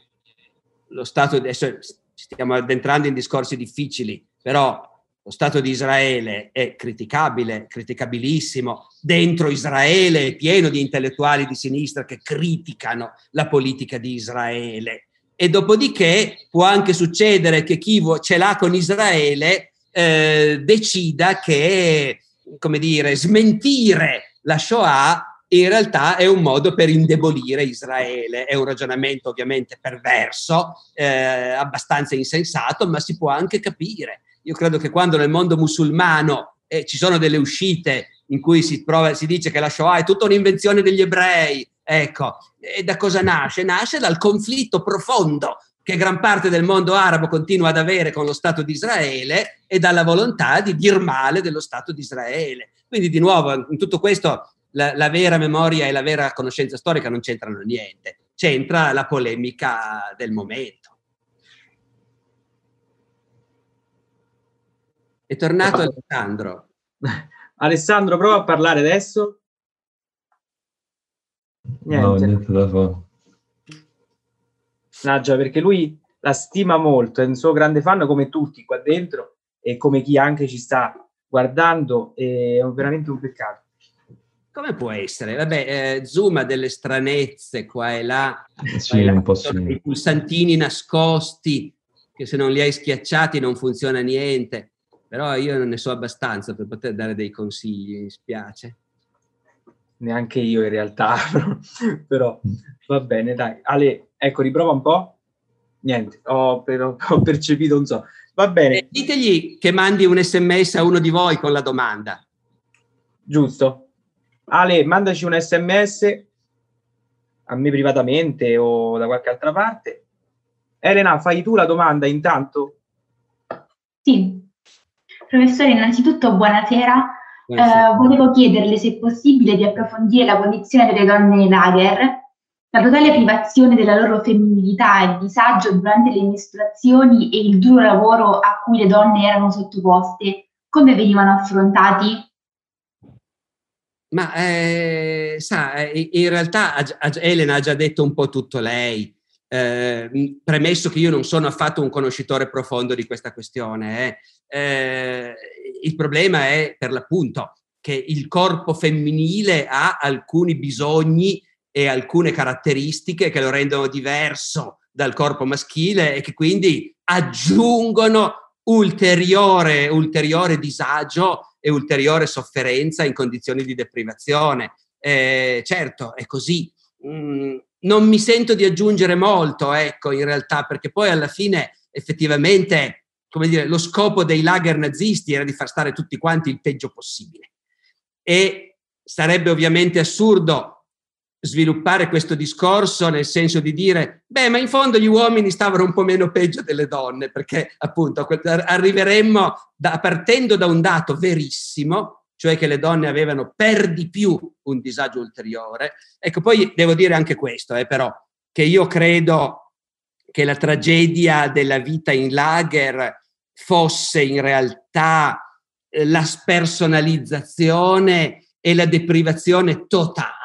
Speaker 3: Lo Stato, adesso stiamo addentrando in discorsi difficili, però lo Stato di Israele è criticabile, criticabilissimo. Dentro Israele è pieno di intellettuali di sinistra che criticano la politica di Israele e dopodiché può anche succedere che chi ce l'ha con Israele eh, decida che, come dire, smentire la Shoah in realtà è un modo per indebolire Israele. È un ragionamento ovviamente perverso, eh, abbastanza insensato, ma si può anche capire. Io credo che quando nel mondo musulmano eh, ci sono delle uscite in cui si, prova, si dice che la Shoah è tutta un'invenzione degli ebrei, Ecco, e da cosa nasce? Nasce dal conflitto profondo che gran parte del mondo arabo continua ad avere con lo Stato di Israele e dalla volontà di dir male dello Stato di Israele. Quindi di nuovo in tutto questo la, la vera memoria e la vera conoscenza storica non c'entrano niente, c'entra la polemica del momento. È tornato Alessandro.
Speaker 2: Alessandro, prova a parlare adesso.
Speaker 5: Niente. No, niente da fare.
Speaker 2: Naggia, perché lui la stima molto, è un suo grande fan come tutti qua dentro e come chi anche ci sta guardando, è veramente un peccato.
Speaker 3: Come può essere? Vabbè, eh, Zoom ha delle stranezze qua e là,
Speaker 5: sì, là un po' sì.
Speaker 3: i pulsantini nascosti che se non li hai schiacciati non funziona niente, però io non ne so abbastanza per poter dare dei consigli, mi spiace
Speaker 2: neanche io in realtà, però va bene, dai. Ale, ecco, riprova un po'. niente, ho, per, ho percepito un so. Va bene.
Speaker 3: Eh, ditegli che mandi un sms a uno di voi con la domanda.
Speaker 2: Giusto. Ale, mandaci un sms a me privatamente o da qualche altra parte. Elena, fai tu la domanda intanto?
Speaker 6: Sì. Professore, innanzitutto buonasera. Eh, volevo chiederle se è possibile di approfondire la condizione delle donne lager la totale privazione della loro femminilità, il disagio durante le mestruazioni e il duro lavoro a cui le donne erano sottoposte, come venivano affrontati?
Speaker 3: Ma eh, sa, eh, in realtà Elena ha già detto un po' tutto lei. Eh, premesso che io non sono affatto un conoscitore profondo di questa questione, eh, eh il problema è per l'appunto che il corpo femminile ha alcuni bisogni e alcune caratteristiche che lo rendono diverso dal corpo maschile e che quindi aggiungono ulteriore, ulteriore disagio e ulteriore sofferenza in condizioni di deprivazione. Eh, certo, è così. Mm, non mi sento di aggiungere molto, ecco, in realtà, perché poi alla fine effettivamente, come dire, lo scopo dei lager nazisti era di far stare tutti quanti il peggio possibile. E sarebbe ovviamente assurdo sviluppare questo discorso nel senso di dire, beh, ma in fondo gli uomini stavano un po' meno peggio delle donne, perché appunto arriveremmo da, partendo da un dato verissimo, cioè che le donne avevano per di più un disagio ulteriore. Ecco, poi devo dire anche questo, eh, però, che io credo che la tragedia della vita in lager fosse in realtà eh, la spersonalizzazione e la deprivazione totale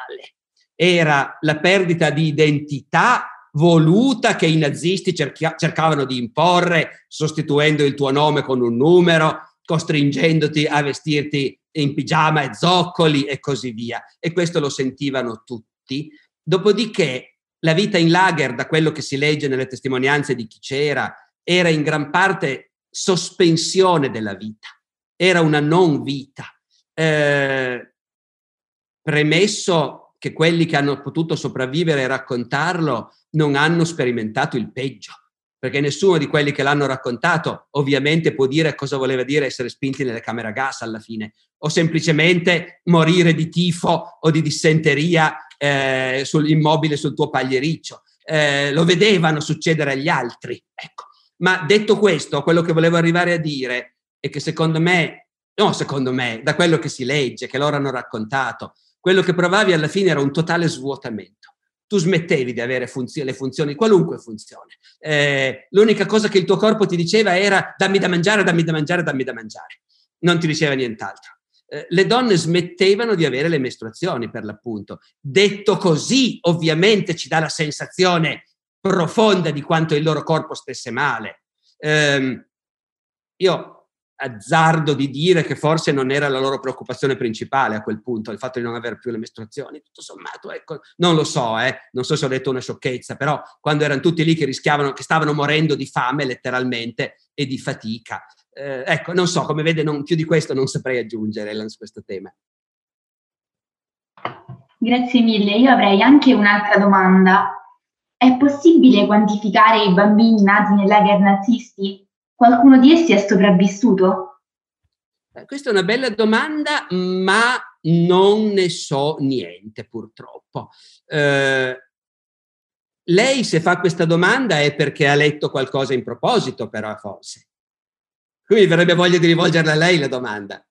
Speaker 3: era la perdita di identità voluta che i nazisti cerchia- cercavano di imporre, sostituendo il tuo nome con un numero, costringendoti a vestirti in pigiama e zoccoli e così via. E questo lo sentivano tutti. Dopodiché la vita in lager, da quello che si legge nelle testimonianze di chi c'era, era in gran parte sospensione della vita, era una non vita. Eh, premesso che quelli che hanno potuto sopravvivere e raccontarlo non hanno sperimentato il peggio, perché nessuno di quelli che l'hanno raccontato ovviamente può dire cosa voleva dire essere spinti nelle camere a gas alla fine, o semplicemente morire di tifo o di dissenteria eh, sull'immobile sul tuo pagliericcio. Eh, lo vedevano succedere agli altri. Ecco. Ma detto questo, quello che volevo arrivare a dire è che secondo me, no secondo me, da quello che si legge, che loro hanno raccontato, quello che provavi alla fine era un totale svuotamento. Tu smettevi di avere funzio- le funzioni, qualunque funzione. Eh, l'unica cosa che il tuo corpo ti diceva era dammi da mangiare, dammi da mangiare, dammi da mangiare. Non ti diceva nient'altro. Eh, le donne smettevano di avere le mestruazioni, per l'appunto. Detto così, ovviamente ci dà la sensazione profonda di quanto il loro corpo stesse male. Eh, io azzardo di dire che forse non era la loro preoccupazione principale a quel punto, il fatto di non avere più le mestruazioni. Tutto sommato, ecco, non lo so, eh, non so se ho detto una sciocchezza, però quando erano tutti lì che rischiavano, che stavano morendo di fame letteralmente e di fatica. Eh, ecco, non so, come vede, non, più di questo non saprei aggiungere su questo tema.
Speaker 6: Grazie mille. Io avrei anche un'altra domanda. È possibile quantificare i bambini nati nei lager nazisti? Qualcuno di essi è sopravvissuto?
Speaker 3: Eh, questa è una bella domanda, ma non ne so niente purtroppo. Eh, lei se fa questa domanda è perché ha letto qualcosa in proposito, però forse. Quindi verrebbe voglia di rivolgerla a lei la domanda.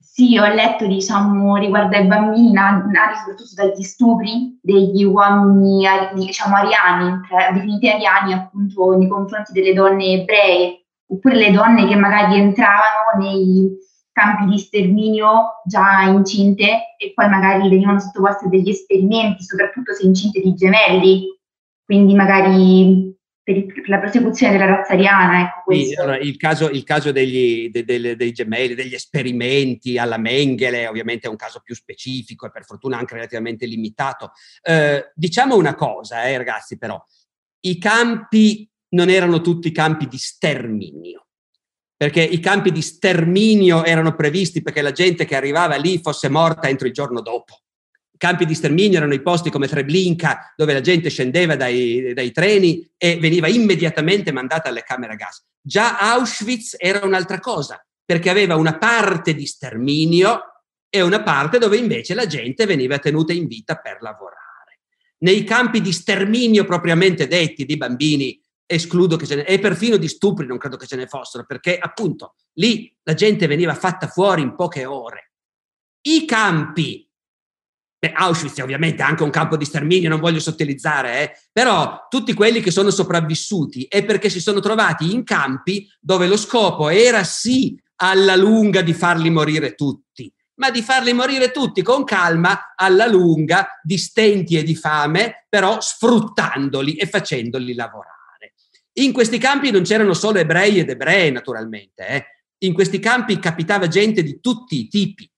Speaker 6: Sì, ho letto, diciamo, riguardo ai bambini nati soprattutto dagli stupri degli uomini, diciamo, ariani, definiti ariani appunto nei confronti delle donne ebree, oppure le donne che magari entravano nei campi di sterminio già incinte e poi magari venivano sottoposte a degli esperimenti, soprattutto se incinte di gemelli, quindi magari per, la prosecuzione della razza ariana. Ecco
Speaker 3: sì, allora, il caso, il caso degli, de, de, dei gemelli, degli esperimenti alla Mengele, ovviamente è un caso più specifico e per fortuna anche relativamente limitato. Eh, diciamo una cosa, eh, ragazzi, però, i campi non erano tutti campi di sterminio, perché i campi di sterminio erano previsti perché la gente che arrivava lì fosse morta entro il giorno dopo. Campi di sterminio erano i posti come Treblinka, dove la gente scendeva dai, dai treni e veniva immediatamente mandata alle camere a gas. Già Auschwitz era un'altra cosa, perché aveva una parte di sterminio e una parte dove invece la gente veniva tenuta in vita per lavorare. Nei campi di sterminio propriamente detti di bambini, escludo che ce ne e perfino di stupri non credo che ce ne fossero, perché appunto lì la gente veniva fatta fuori in poche ore. I campi Beh, Auschwitz è ovviamente anche un campo di sterminio, non voglio sottilizzare, eh? però tutti quelli che sono sopravvissuti è perché si sono trovati in campi dove lo scopo era sì alla lunga di farli morire tutti, ma di farli morire tutti con calma, alla lunga, di stenti e di fame, però sfruttandoli e facendoli lavorare. In questi campi non c'erano solo ebrei ed ebrei, naturalmente, eh? in questi campi capitava gente di tutti i tipi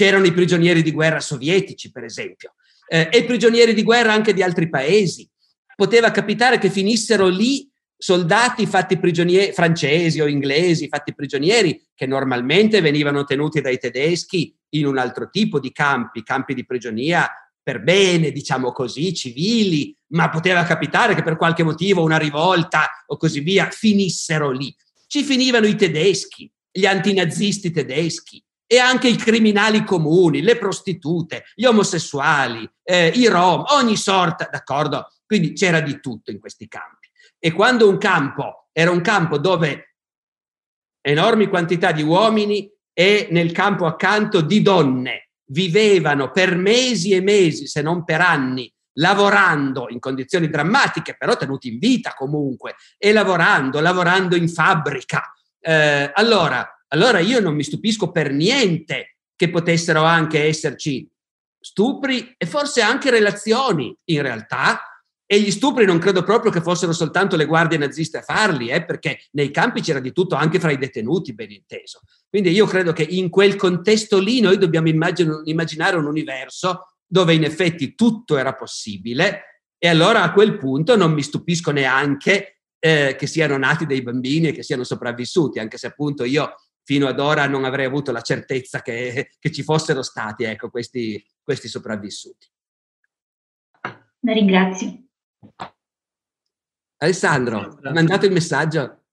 Speaker 3: C'erano i prigionieri di guerra sovietici, per esempio, eh, e prigionieri di guerra anche di altri paesi. Poteva capitare che finissero lì soldati fatti prigionieri, francesi o inglesi, fatti prigionieri, che normalmente venivano tenuti dai tedeschi in un altro tipo di campi, campi di prigionia per bene, diciamo così, civili, ma poteva capitare che per qualche motivo una rivolta o così via finissero lì. Ci finivano i tedeschi, gli antinazisti tedeschi, e anche i criminali comuni, le prostitute, gli omosessuali, eh, i rom, ogni sorta, d'accordo? Quindi c'era di tutto in questi campi. E quando un campo era un campo dove enormi quantità di uomini e nel campo accanto di donne vivevano per mesi e mesi, se non per anni, lavorando in condizioni drammatiche, però tenuti in vita comunque, e lavorando, lavorando in fabbrica. Eh, allora, allora io non mi stupisco per niente che potessero anche esserci stupri e forse anche relazioni in realtà. E gli stupri non credo proprio che fossero soltanto le guardie naziste a farli, eh, perché nei campi c'era di tutto anche fra i detenuti, ben inteso. Quindi io credo che in quel contesto lì noi dobbiamo immaginare un universo dove in effetti tutto era possibile e allora a quel punto non mi stupisco neanche eh, che siano nati dei bambini e che siano sopravvissuti, anche se appunto io fino ad ora non avrei avuto la certezza che, che ci fossero stati ecco, questi, questi sopravvissuti.
Speaker 6: La ringrazio.
Speaker 3: Alessandro, hai mandato il messaggio?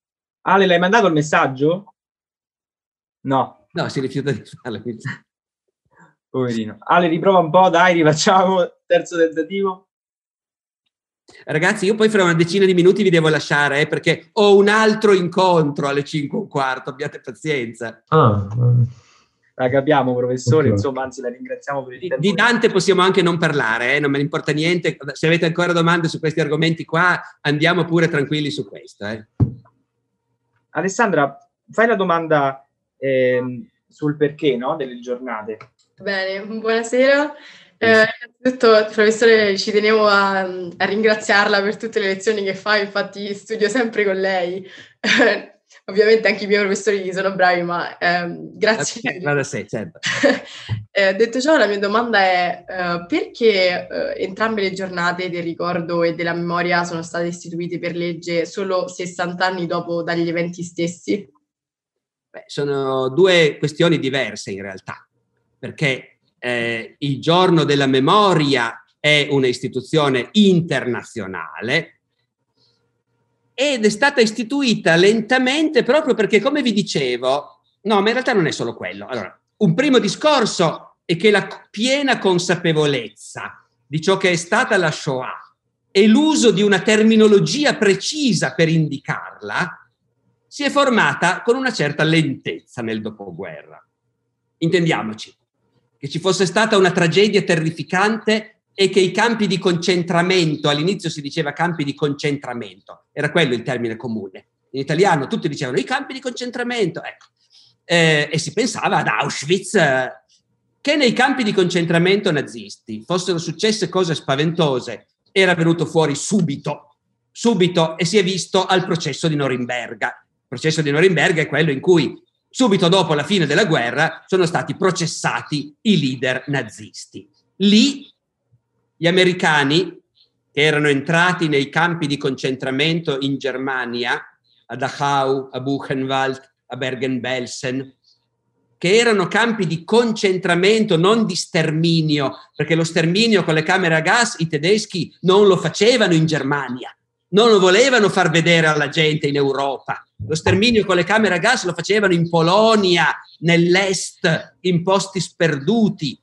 Speaker 2: Ale, l'hai mandato il messaggio? No.
Speaker 3: No, si rifiuta di farlo.
Speaker 2: Poverino. Ale, riprova un po', dai, rifacciamo terzo tentativo.
Speaker 3: Ragazzi, io poi fra una decina di minuti vi devo lasciare eh, perché ho un altro incontro alle 5 e un quarto, abbiate pazienza.
Speaker 2: Ah, la capiamo, professore, okay. insomma, anzi la ringraziamo per il
Speaker 3: tempo. Di Dante possiamo anche non parlare, eh, non me ne importa niente. Se avete ancora domande su questi argomenti qua, andiamo pure tranquilli su questo. Eh.
Speaker 2: Alessandra, fai la domanda eh, sul perché no, delle giornate.
Speaker 7: Bene, buonasera. Eh, innanzitutto, professore, ci tenevo a, a, ringraziarla per tutte le lezioni che fa, infatti studio sempre con lei. ovviamente anche i miei professori sono bravi, ma ehm, grazie.
Speaker 3: Guarda sé, certo.
Speaker 7: eh, detto ciò, la mia domanda è uh, perché uh, entrambe le giornate del ricordo e della memoria sono state istituite per legge solo 60 anni dopo dagli eventi stessi?
Speaker 3: Beh, sono due questioni diverse in realtà, perché eh, il giorno della memoria è un'istituzione internazionale ed è stata istituita lentamente proprio perché, come vi dicevo, no, ma in realtà non è solo quello. Allora, un primo discorso è che la piena consapevolezza di ciò che è stata la Shoah e l'uso di una terminologia precisa per indicarla si è formata con una certa lentezza nel dopoguerra. Intendiamoci, che ci fosse stata una tragedia terrificante e che i campi di concentramento, all'inizio si diceva campi di concentramento, era quello il termine comune. In italiano tutti dicevano i campi di concentramento, ecco. Eh, e si pensava ad Auschwitz, eh, che nei campi di concentramento nazisti fossero successe cose spaventose, era venuto fuori subito, subito, e si è visto al processo di Norimberga. Il processo di Norimberga è quello in cui subito dopo la fine della guerra sono stati processati i leader nazisti. Lì gli americani, che erano entrati nei campi di concentramento in Germania, a Dachau, a Buchenwald, a Bergen-Belsen, che erano campi di concentramento, non di sterminio, perché lo sterminio con le camere a gas i tedeschi non lo facevano in Germania, non lo volevano far vedere alla gente in Europa. Lo sterminio con le camere a gas lo facevano in Polonia, nell'est, in posti sperduti.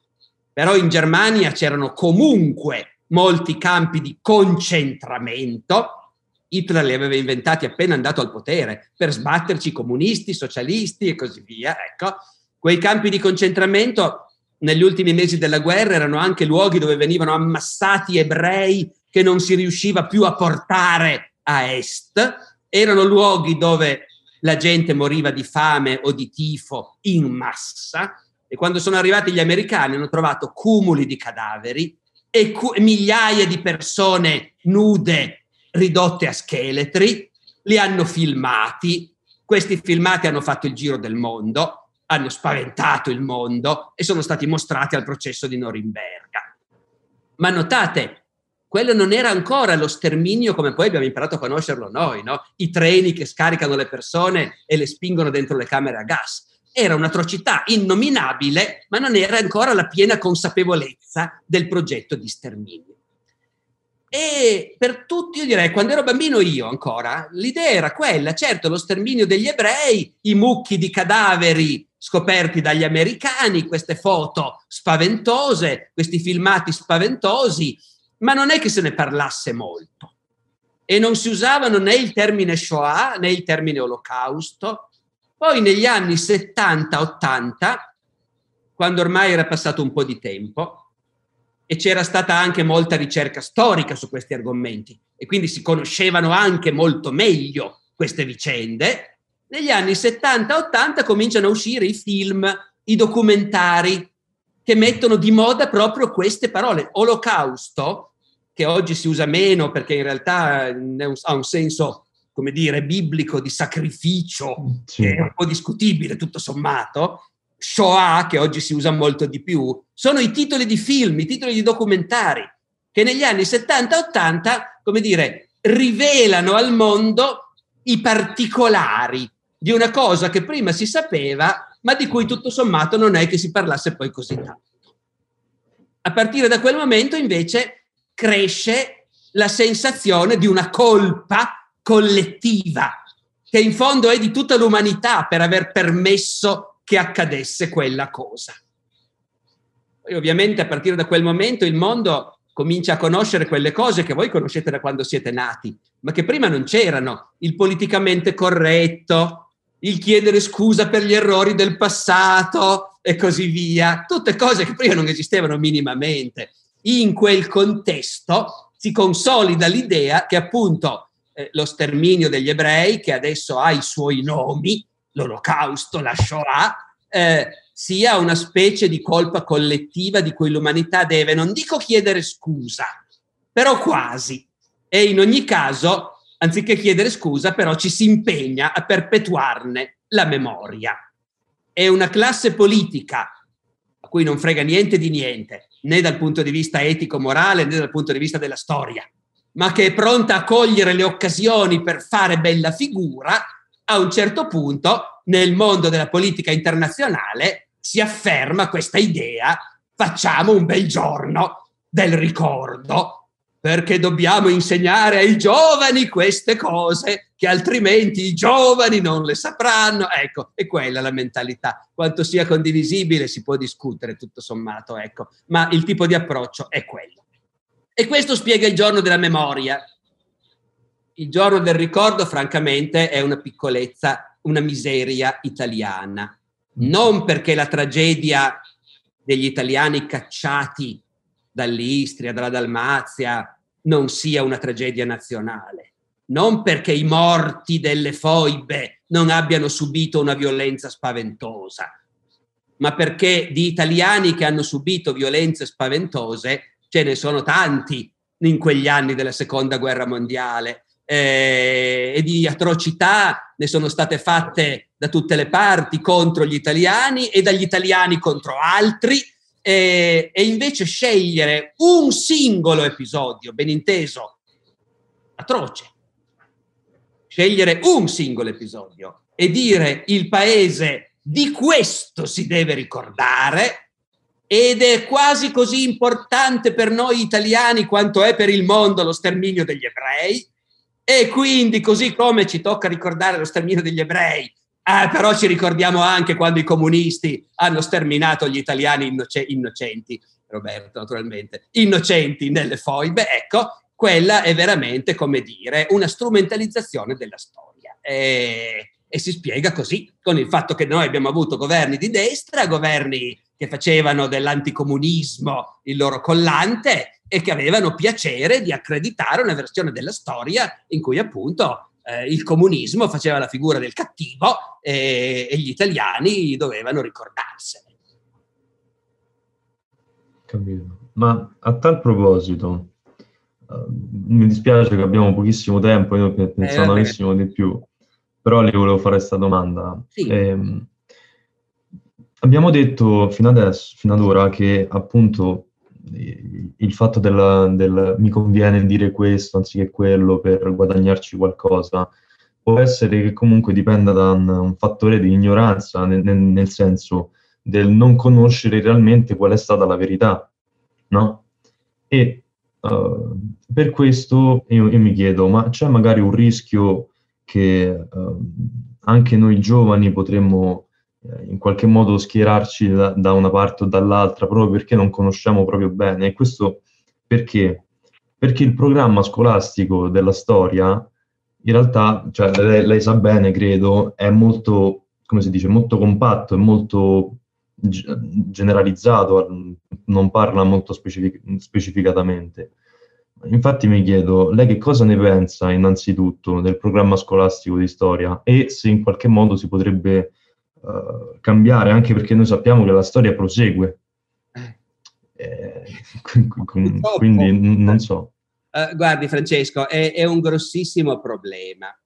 Speaker 3: Però in Germania c'erano comunque molti campi di concentramento. Hitler li aveva inventati appena andato al potere per sbatterci comunisti, socialisti e così via. Ecco, quei campi di concentramento negli ultimi mesi della guerra erano anche luoghi dove venivano ammassati ebrei che non si riusciva più a portare a est, erano luoghi dove la gente moriva di fame o di tifo in massa. E quando sono arrivati gli americani hanno trovato cumuli di cadaveri e cu- migliaia di persone nude ridotte a scheletri, li hanno filmati, questi filmati hanno fatto il giro del mondo, hanno spaventato il mondo e sono stati mostrati al processo di Norimberga. Ma notate, quello non era ancora lo sterminio come poi abbiamo imparato a conoscerlo noi, no? i treni che scaricano le persone e le spingono dentro le camere a gas. Era un'atrocità innominabile, ma non era ancora la piena consapevolezza del progetto di sterminio. E per tutti, io direi, quando ero bambino io ancora, l'idea era quella, certo, lo sterminio degli ebrei, i mucchi di cadaveri scoperti dagli americani, queste foto spaventose, questi filmati spaventosi, ma non è che se ne parlasse molto. E non si usavano né il termine Shoah né il termine Olocausto. Poi negli anni 70-80, quando ormai era passato un po' di tempo, e c'era stata anche molta ricerca storica su questi argomenti, e quindi si conoscevano anche molto meglio queste vicende, negli anni 70-80 cominciano a uscire i film, i documentari che mettono di moda proprio queste parole. Olocausto che oggi si usa meno perché in realtà ha un senso, come dire, biblico di sacrificio, sì. che è un po' discutibile tutto sommato, Shoah, che oggi si usa molto di più, sono i titoli di film, i titoli di documentari, che negli anni 70-80, come dire, rivelano al mondo i particolari di una cosa che prima si sapeva, ma di cui tutto sommato non è che si parlasse poi così tanto. A partire da quel momento, invece, cresce la sensazione di una colpa collettiva, che in fondo è di tutta l'umanità per aver permesso che accadesse quella cosa. Poi ovviamente a partire da quel momento il mondo comincia a conoscere quelle cose che voi conoscete da quando siete nati, ma che prima non c'erano, il politicamente corretto, il chiedere scusa per gli errori del passato e così via, tutte cose che prima non esistevano minimamente in quel contesto si consolida l'idea che appunto eh, lo sterminio degli ebrei, che adesso ha i suoi nomi, l'olocausto, la Shoah, eh, sia una specie di colpa collettiva di cui l'umanità deve, non dico chiedere scusa, però quasi. E in ogni caso, anziché chiedere scusa, però ci si impegna a perpetuarne la memoria. È una classe politica cui non frega niente di niente, né dal punto di vista etico-morale né dal punto di vista della storia, ma che è pronta a cogliere le occasioni per fare bella figura, a un certo punto nel mondo della politica internazionale si afferma questa idea, facciamo un bel giorno del ricordo perché dobbiamo insegnare ai giovani queste cose che altrimenti i giovani non le sapranno. Ecco, è quella la mentalità. Quanto sia condivisibile si può discutere tutto sommato, ecco, ma il tipo di approccio è quello. E questo spiega il giorno della memoria. Il giorno del ricordo, francamente, è una piccolezza, una miseria italiana. Non perché la tragedia degli italiani cacciati dall'Istria, dalla Dalmazia, non sia una tragedia nazionale. Non perché i morti delle foibe non abbiano subito una violenza spaventosa, ma perché di italiani che hanno subito violenze spaventose ce ne sono tanti in quegli anni della seconda guerra mondiale eh, e di atrocità ne sono state fatte da tutte le parti contro gli italiani e dagli italiani contro altri e, e invece scegliere un singolo episodio, ben inteso, atroce, scegliere un singolo episodio e dire il paese di questo si deve ricordare ed è quasi così importante per noi italiani quanto è per il mondo lo sterminio degli ebrei. E quindi così come ci tocca ricordare lo sterminio degli ebrei, eh, però ci ricordiamo anche quando i comunisti hanno sterminato gli italiani innoce- innocenti, Roberto naturalmente, innocenti nelle foibe, ecco, quella è veramente, come dire, una strumentalizzazione della storia. E, e si spiega così, con il fatto che noi abbiamo avuto governi di destra, governi che facevano dell'anticomunismo il loro collante e che avevano piacere di accreditare una versione della storia in cui appunto eh, il comunismo faceva la figura del cattivo e, e gli italiani dovevano ricordarsene.
Speaker 5: Capito. Ma a tal proposito, uh, mi dispiace che abbiamo pochissimo tempo, io pensavo eh, avessimo di più, però le volevo fare questa domanda.
Speaker 3: Sì.
Speaker 5: Eh, abbiamo detto fino adesso, fino ad ora, che appunto il fatto del, del mi conviene dire questo anziché quello per guadagnarci qualcosa può essere che comunque dipenda da un, un fattore di ignoranza, nel, nel, senso del non conoscere realmente qual è stata la verità, no? E uh, per questo io, io, mi chiedo, ma c'è magari un rischio che uh, anche noi giovani potremmo in qualche modo schierarci da, da, una parte o dall'altra proprio perché non conosciamo proprio bene. E questo perché? Perché il programma scolastico della storia, in realtà, cioè, lei, lei, sa bene, credo, è molto, come si dice, molto compatto, è molto generalizzato, non parla molto specific- specificatamente. Infatti mi chiedo, lei che cosa ne pensa innanzitutto del programma scolastico di storia e se in qualche modo si potrebbe uh, cambiare, anche perché noi sappiamo che la storia prosegue. Eh, quindi non so.
Speaker 3: Uh, guardi Francesco, è, è, un grossissimo problema.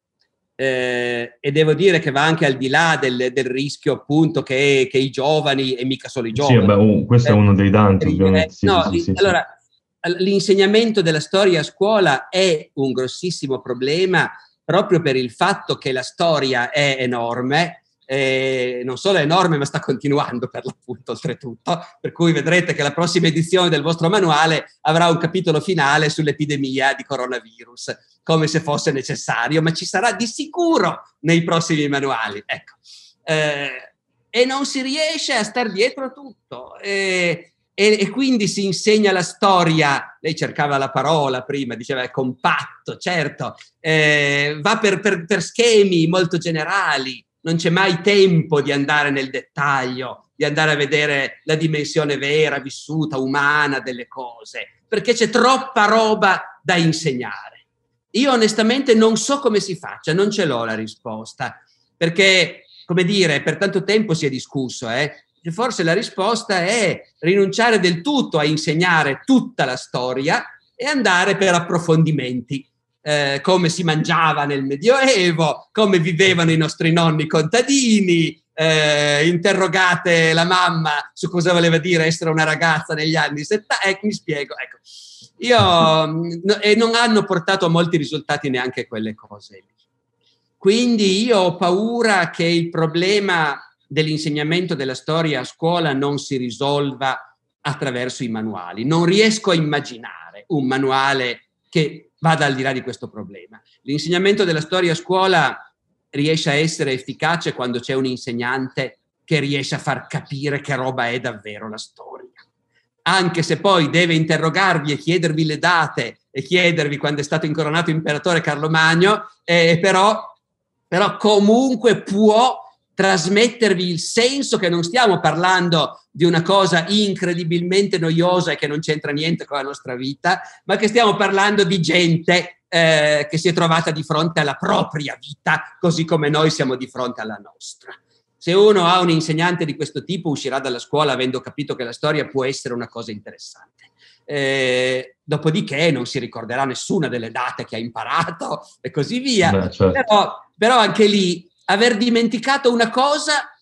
Speaker 3: Eh, e devo dire che va anche al di là del, del rischio appunto che, che, i giovani, e mica solo i giovani...
Speaker 5: Sì, vabbè, uh, questo è uno dei tanti, eh, ovviamente. Sì,
Speaker 3: no, sì, sì, allora, l'insegnamento della storia a scuola è un grossissimo problema proprio per il fatto che la storia è enorme, eh, non solo è enorme ma sta continuando per l'appunto oltretutto, per cui vedrete che la prossima edizione del vostro manuale avrà un capitolo finale sull'epidemia di coronavirus, come se fosse necessario, ma ci sarà di sicuro nei prossimi manuali. Ecco. Eh, e non si riesce a star dietro a tutto. Eh, e, quindi si insegna la storia, lei cercava la parola prima, diceva è compatto, certo, eh, va per, per, per, schemi molto generali, non c'è mai tempo di andare nel dettaglio, di andare a vedere la dimensione vera, vissuta, umana delle cose, perché c'è troppa roba da insegnare. Io onestamente non so come si faccia, non ce l'ho la risposta, perché, come dire, per tanto tempo si è discusso, eh, forse la risposta è rinunciare del tutto a insegnare tutta la storia e andare per approfondimenti. Eh, come si mangiava nel Medioevo, come vivevano i nostri nonni contadini, eh, interrogate la mamma su cosa voleva dire essere una ragazza negli anni 70, ecco, mi spiego, ecco. Io, no, e non hanno portato a molti risultati neanche quelle cose. Quindi io ho paura che il problema dell'insegnamento della storia a scuola non si risolva attraverso i manuali. Non riesco a immaginare un manuale che vada al di là di questo problema. L'insegnamento della storia a scuola riesce a essere efficace quando c'è un insegnante che riesce a far capire che roba è davvero la storia. Anche se poi deve interrogarvi e chiedervi le date e chiedervi quando è stato incoronato imperatore Carlo Magno, eh, però, però comunque può trasmettervi il senso che non stiamo parlando di una cosa incredibilmente noiosa e che non c'entra niente con la nostra vita, ma che stiamo parlando di gente eh, che si è trovata di fronte alla propria vita, così come noi siamo di fronte alla nostra. Se uno ha un insegnante di questo tipo, uscirà dalla scuola avendo capito che la storia può essere una cosa interessante. Eh, dopodiché non si ricorderà nessuna delle date che ha imparato e così via. Beh, certo. però, però anche lì aver dimenticato una cosa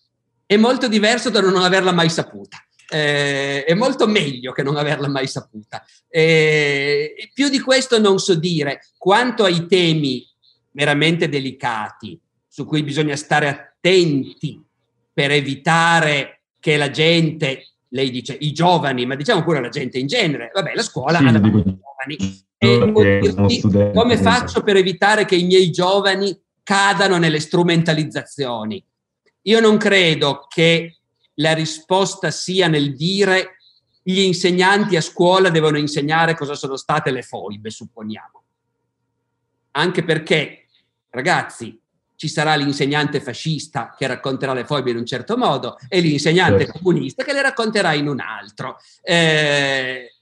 Speaker 3: è molto diverso da non averla mai saputa. Eh, è molto meglio che non averla mai saputa. Eh, più di questo non so dire. Quanto ai temi veramente delicati, su cui bisogna stare attenti per evitare che la gente, lei dice i giovani, ma diciamo pure la gente in genere, vabbè, la scuola
Speaker 5: Sì,
Speaker 3: ha davanti i giovani. E come faccio per evitare che i miei giovani cadano nelle strumentalizzazioni? Io non credo che la risposta sia nel dire gli insegnanti a scuola devono insegnare cosa sono state le foibe, supponiamo. Anche perché, ragazzi, ci sarà l'insegnante fascista che racconterà le foibe in un certo modo e l'insegnante
Speaker 5: Certo.
Speaker 3: comunista che le racconterà in un altro. Eh,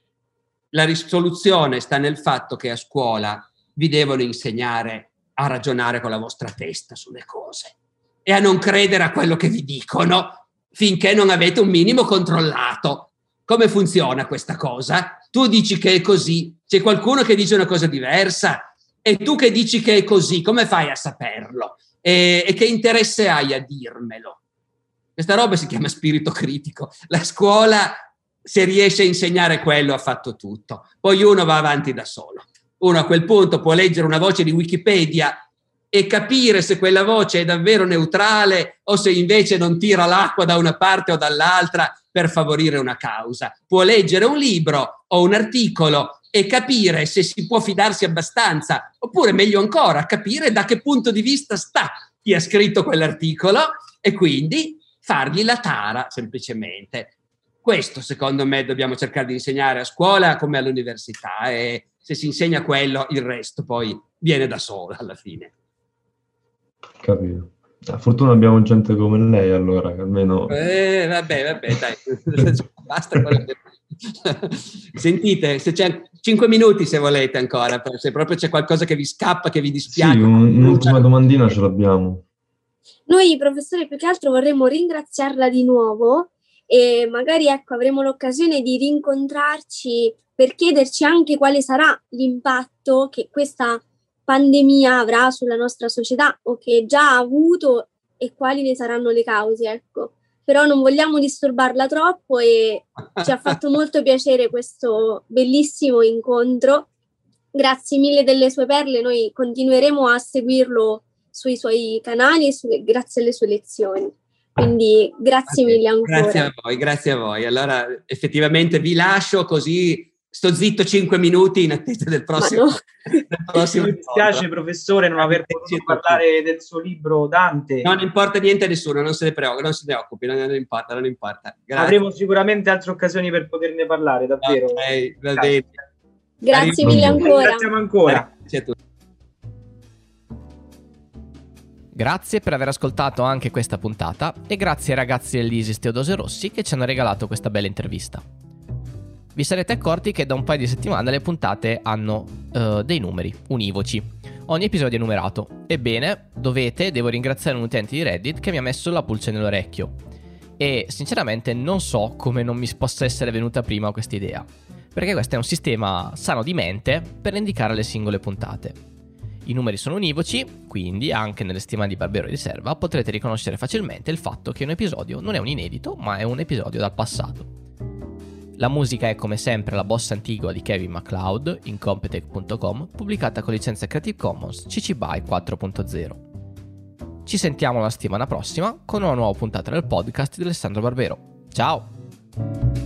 Speaker 3: la risoluzione sta nel fatto che a scuola vi devono insegnare a ragionare con la vostra testa sulle cose e a non credere a quello che vi dicono finché non avete un minimo controllato. Come funziona questa cosa? Tu dici che è così, c'è qualcuno che dice una cosa diversa e tu che dici che è così, come fai a saperlo? E, e che interesse hai a dirmelo? Questa roba si chiama spirito critico. La scuola, se riesce a insegnare quello, ha fatto tutto. Poi uno va avanti da solo. Uno a quel punto può leggere una voce di Wikipedia e capire se quella voce è davvero neutrale o se invece non tira l'acqua da una parte o dall'altra per favorire una causa. Può leggere un libro o un articolo e capire se si può fidarsi abbastanza, oppure meglio ancora, capire da che punto di vista sta chi ha scritto quell'articolo e quindi fargli la tara semplicemente. Questo secondo me dobbiamo cercare di insegnare a scuola come all'università e se si insegna quello il resto poi viene da solo alla fine.
Speaker 5: Capito. A fortuna abbiamo gente come lei, allora, almeno...
Speaker 3: Eh, vabbè, vabbè, dai, basta. quello che- Sentite, se c'è 5 minuti se volete ancora, se proprio c'è qualcosa che vi scappa, che vi
Speaker 5: Sì,
Speaker 3: dispiace.
Speaker 5: un- un'ultima domandina ce l'abbiamo.
Speaker 8: Noi, professore, più che altro vorremmo ringraziarla di nuovo e magari ecco, avremo l'occasione di rincontrarci per chiederci anche quale sarà l'impatto che questa pandemia avrà sulla nostra società o che già ha avuto e quali ne saranno le cause, ecco. Però non vogliamo disturbarla troppo e ci ha fatto molto piacere questo bellissimo incontro. Grazie mille delle sue perle, noi continueremo a seguirlo sui suoi canali e su- grazie alle sue lezioni. Quindi grazie mille ancora.
Speaker 3: Grazie a voi, grazie a voi. Allora, effettivamente vi lascio così sto zitto 5 minuti in attesa del prossimo.
Speaker 8: no.
Speaker 3: del prossimo
Speaker 2: Mi dispiace, professore, non aver potuto parlare del suo libro Dante.
Speaker 3: Non importa niente a nessuno, non se ne preoccupi, non se ne occupi, non, non importa, non importa. Grazie.
Speaker 2: Avremo sicuramente altre occasioni per poterne parlare, davvero.
Speaker 3: Ok, va bene.
Speaker 8: Grazie mille ancora.
Speaker 2: Ringraziamo ancora.
Speaker 3: Grazie a tutti.
Speaker 1: Grazie per aver ascoltato anche questa puntata e grazie ai ragazzi dell'Isis Teodose Rossi che ci hanno regalato questa bella intervista. Vi sarete accorti che da un paio di settimane le puntate hanno eh, dei numeri univoci. Ogni episodio è numerato. Ebbene, dovete, devo ringraziare un utente di Reddit che mi ha messo la pulce nell'orecchio. E sinceramente non so come non mi possa essere venuta prima questa idea. Perché questo è un sistema sano di mente per indicare le singole puntate. I numeri sono univoci, quindi anche nelle settimane di Barbero di Serva potrete riconoscere facilmente il fatto che un episodio non è un inedito, ma è un episodio dal passato. La musica è come sempre la bossa antigua di Kevin MacLeod in Competech.com, pubblicata con licenza Creative Commons CC BY 4.0. Ci sentiamo la settimana prossima con una nuova puntata del podcast di Alessandro Barbero. Ciao!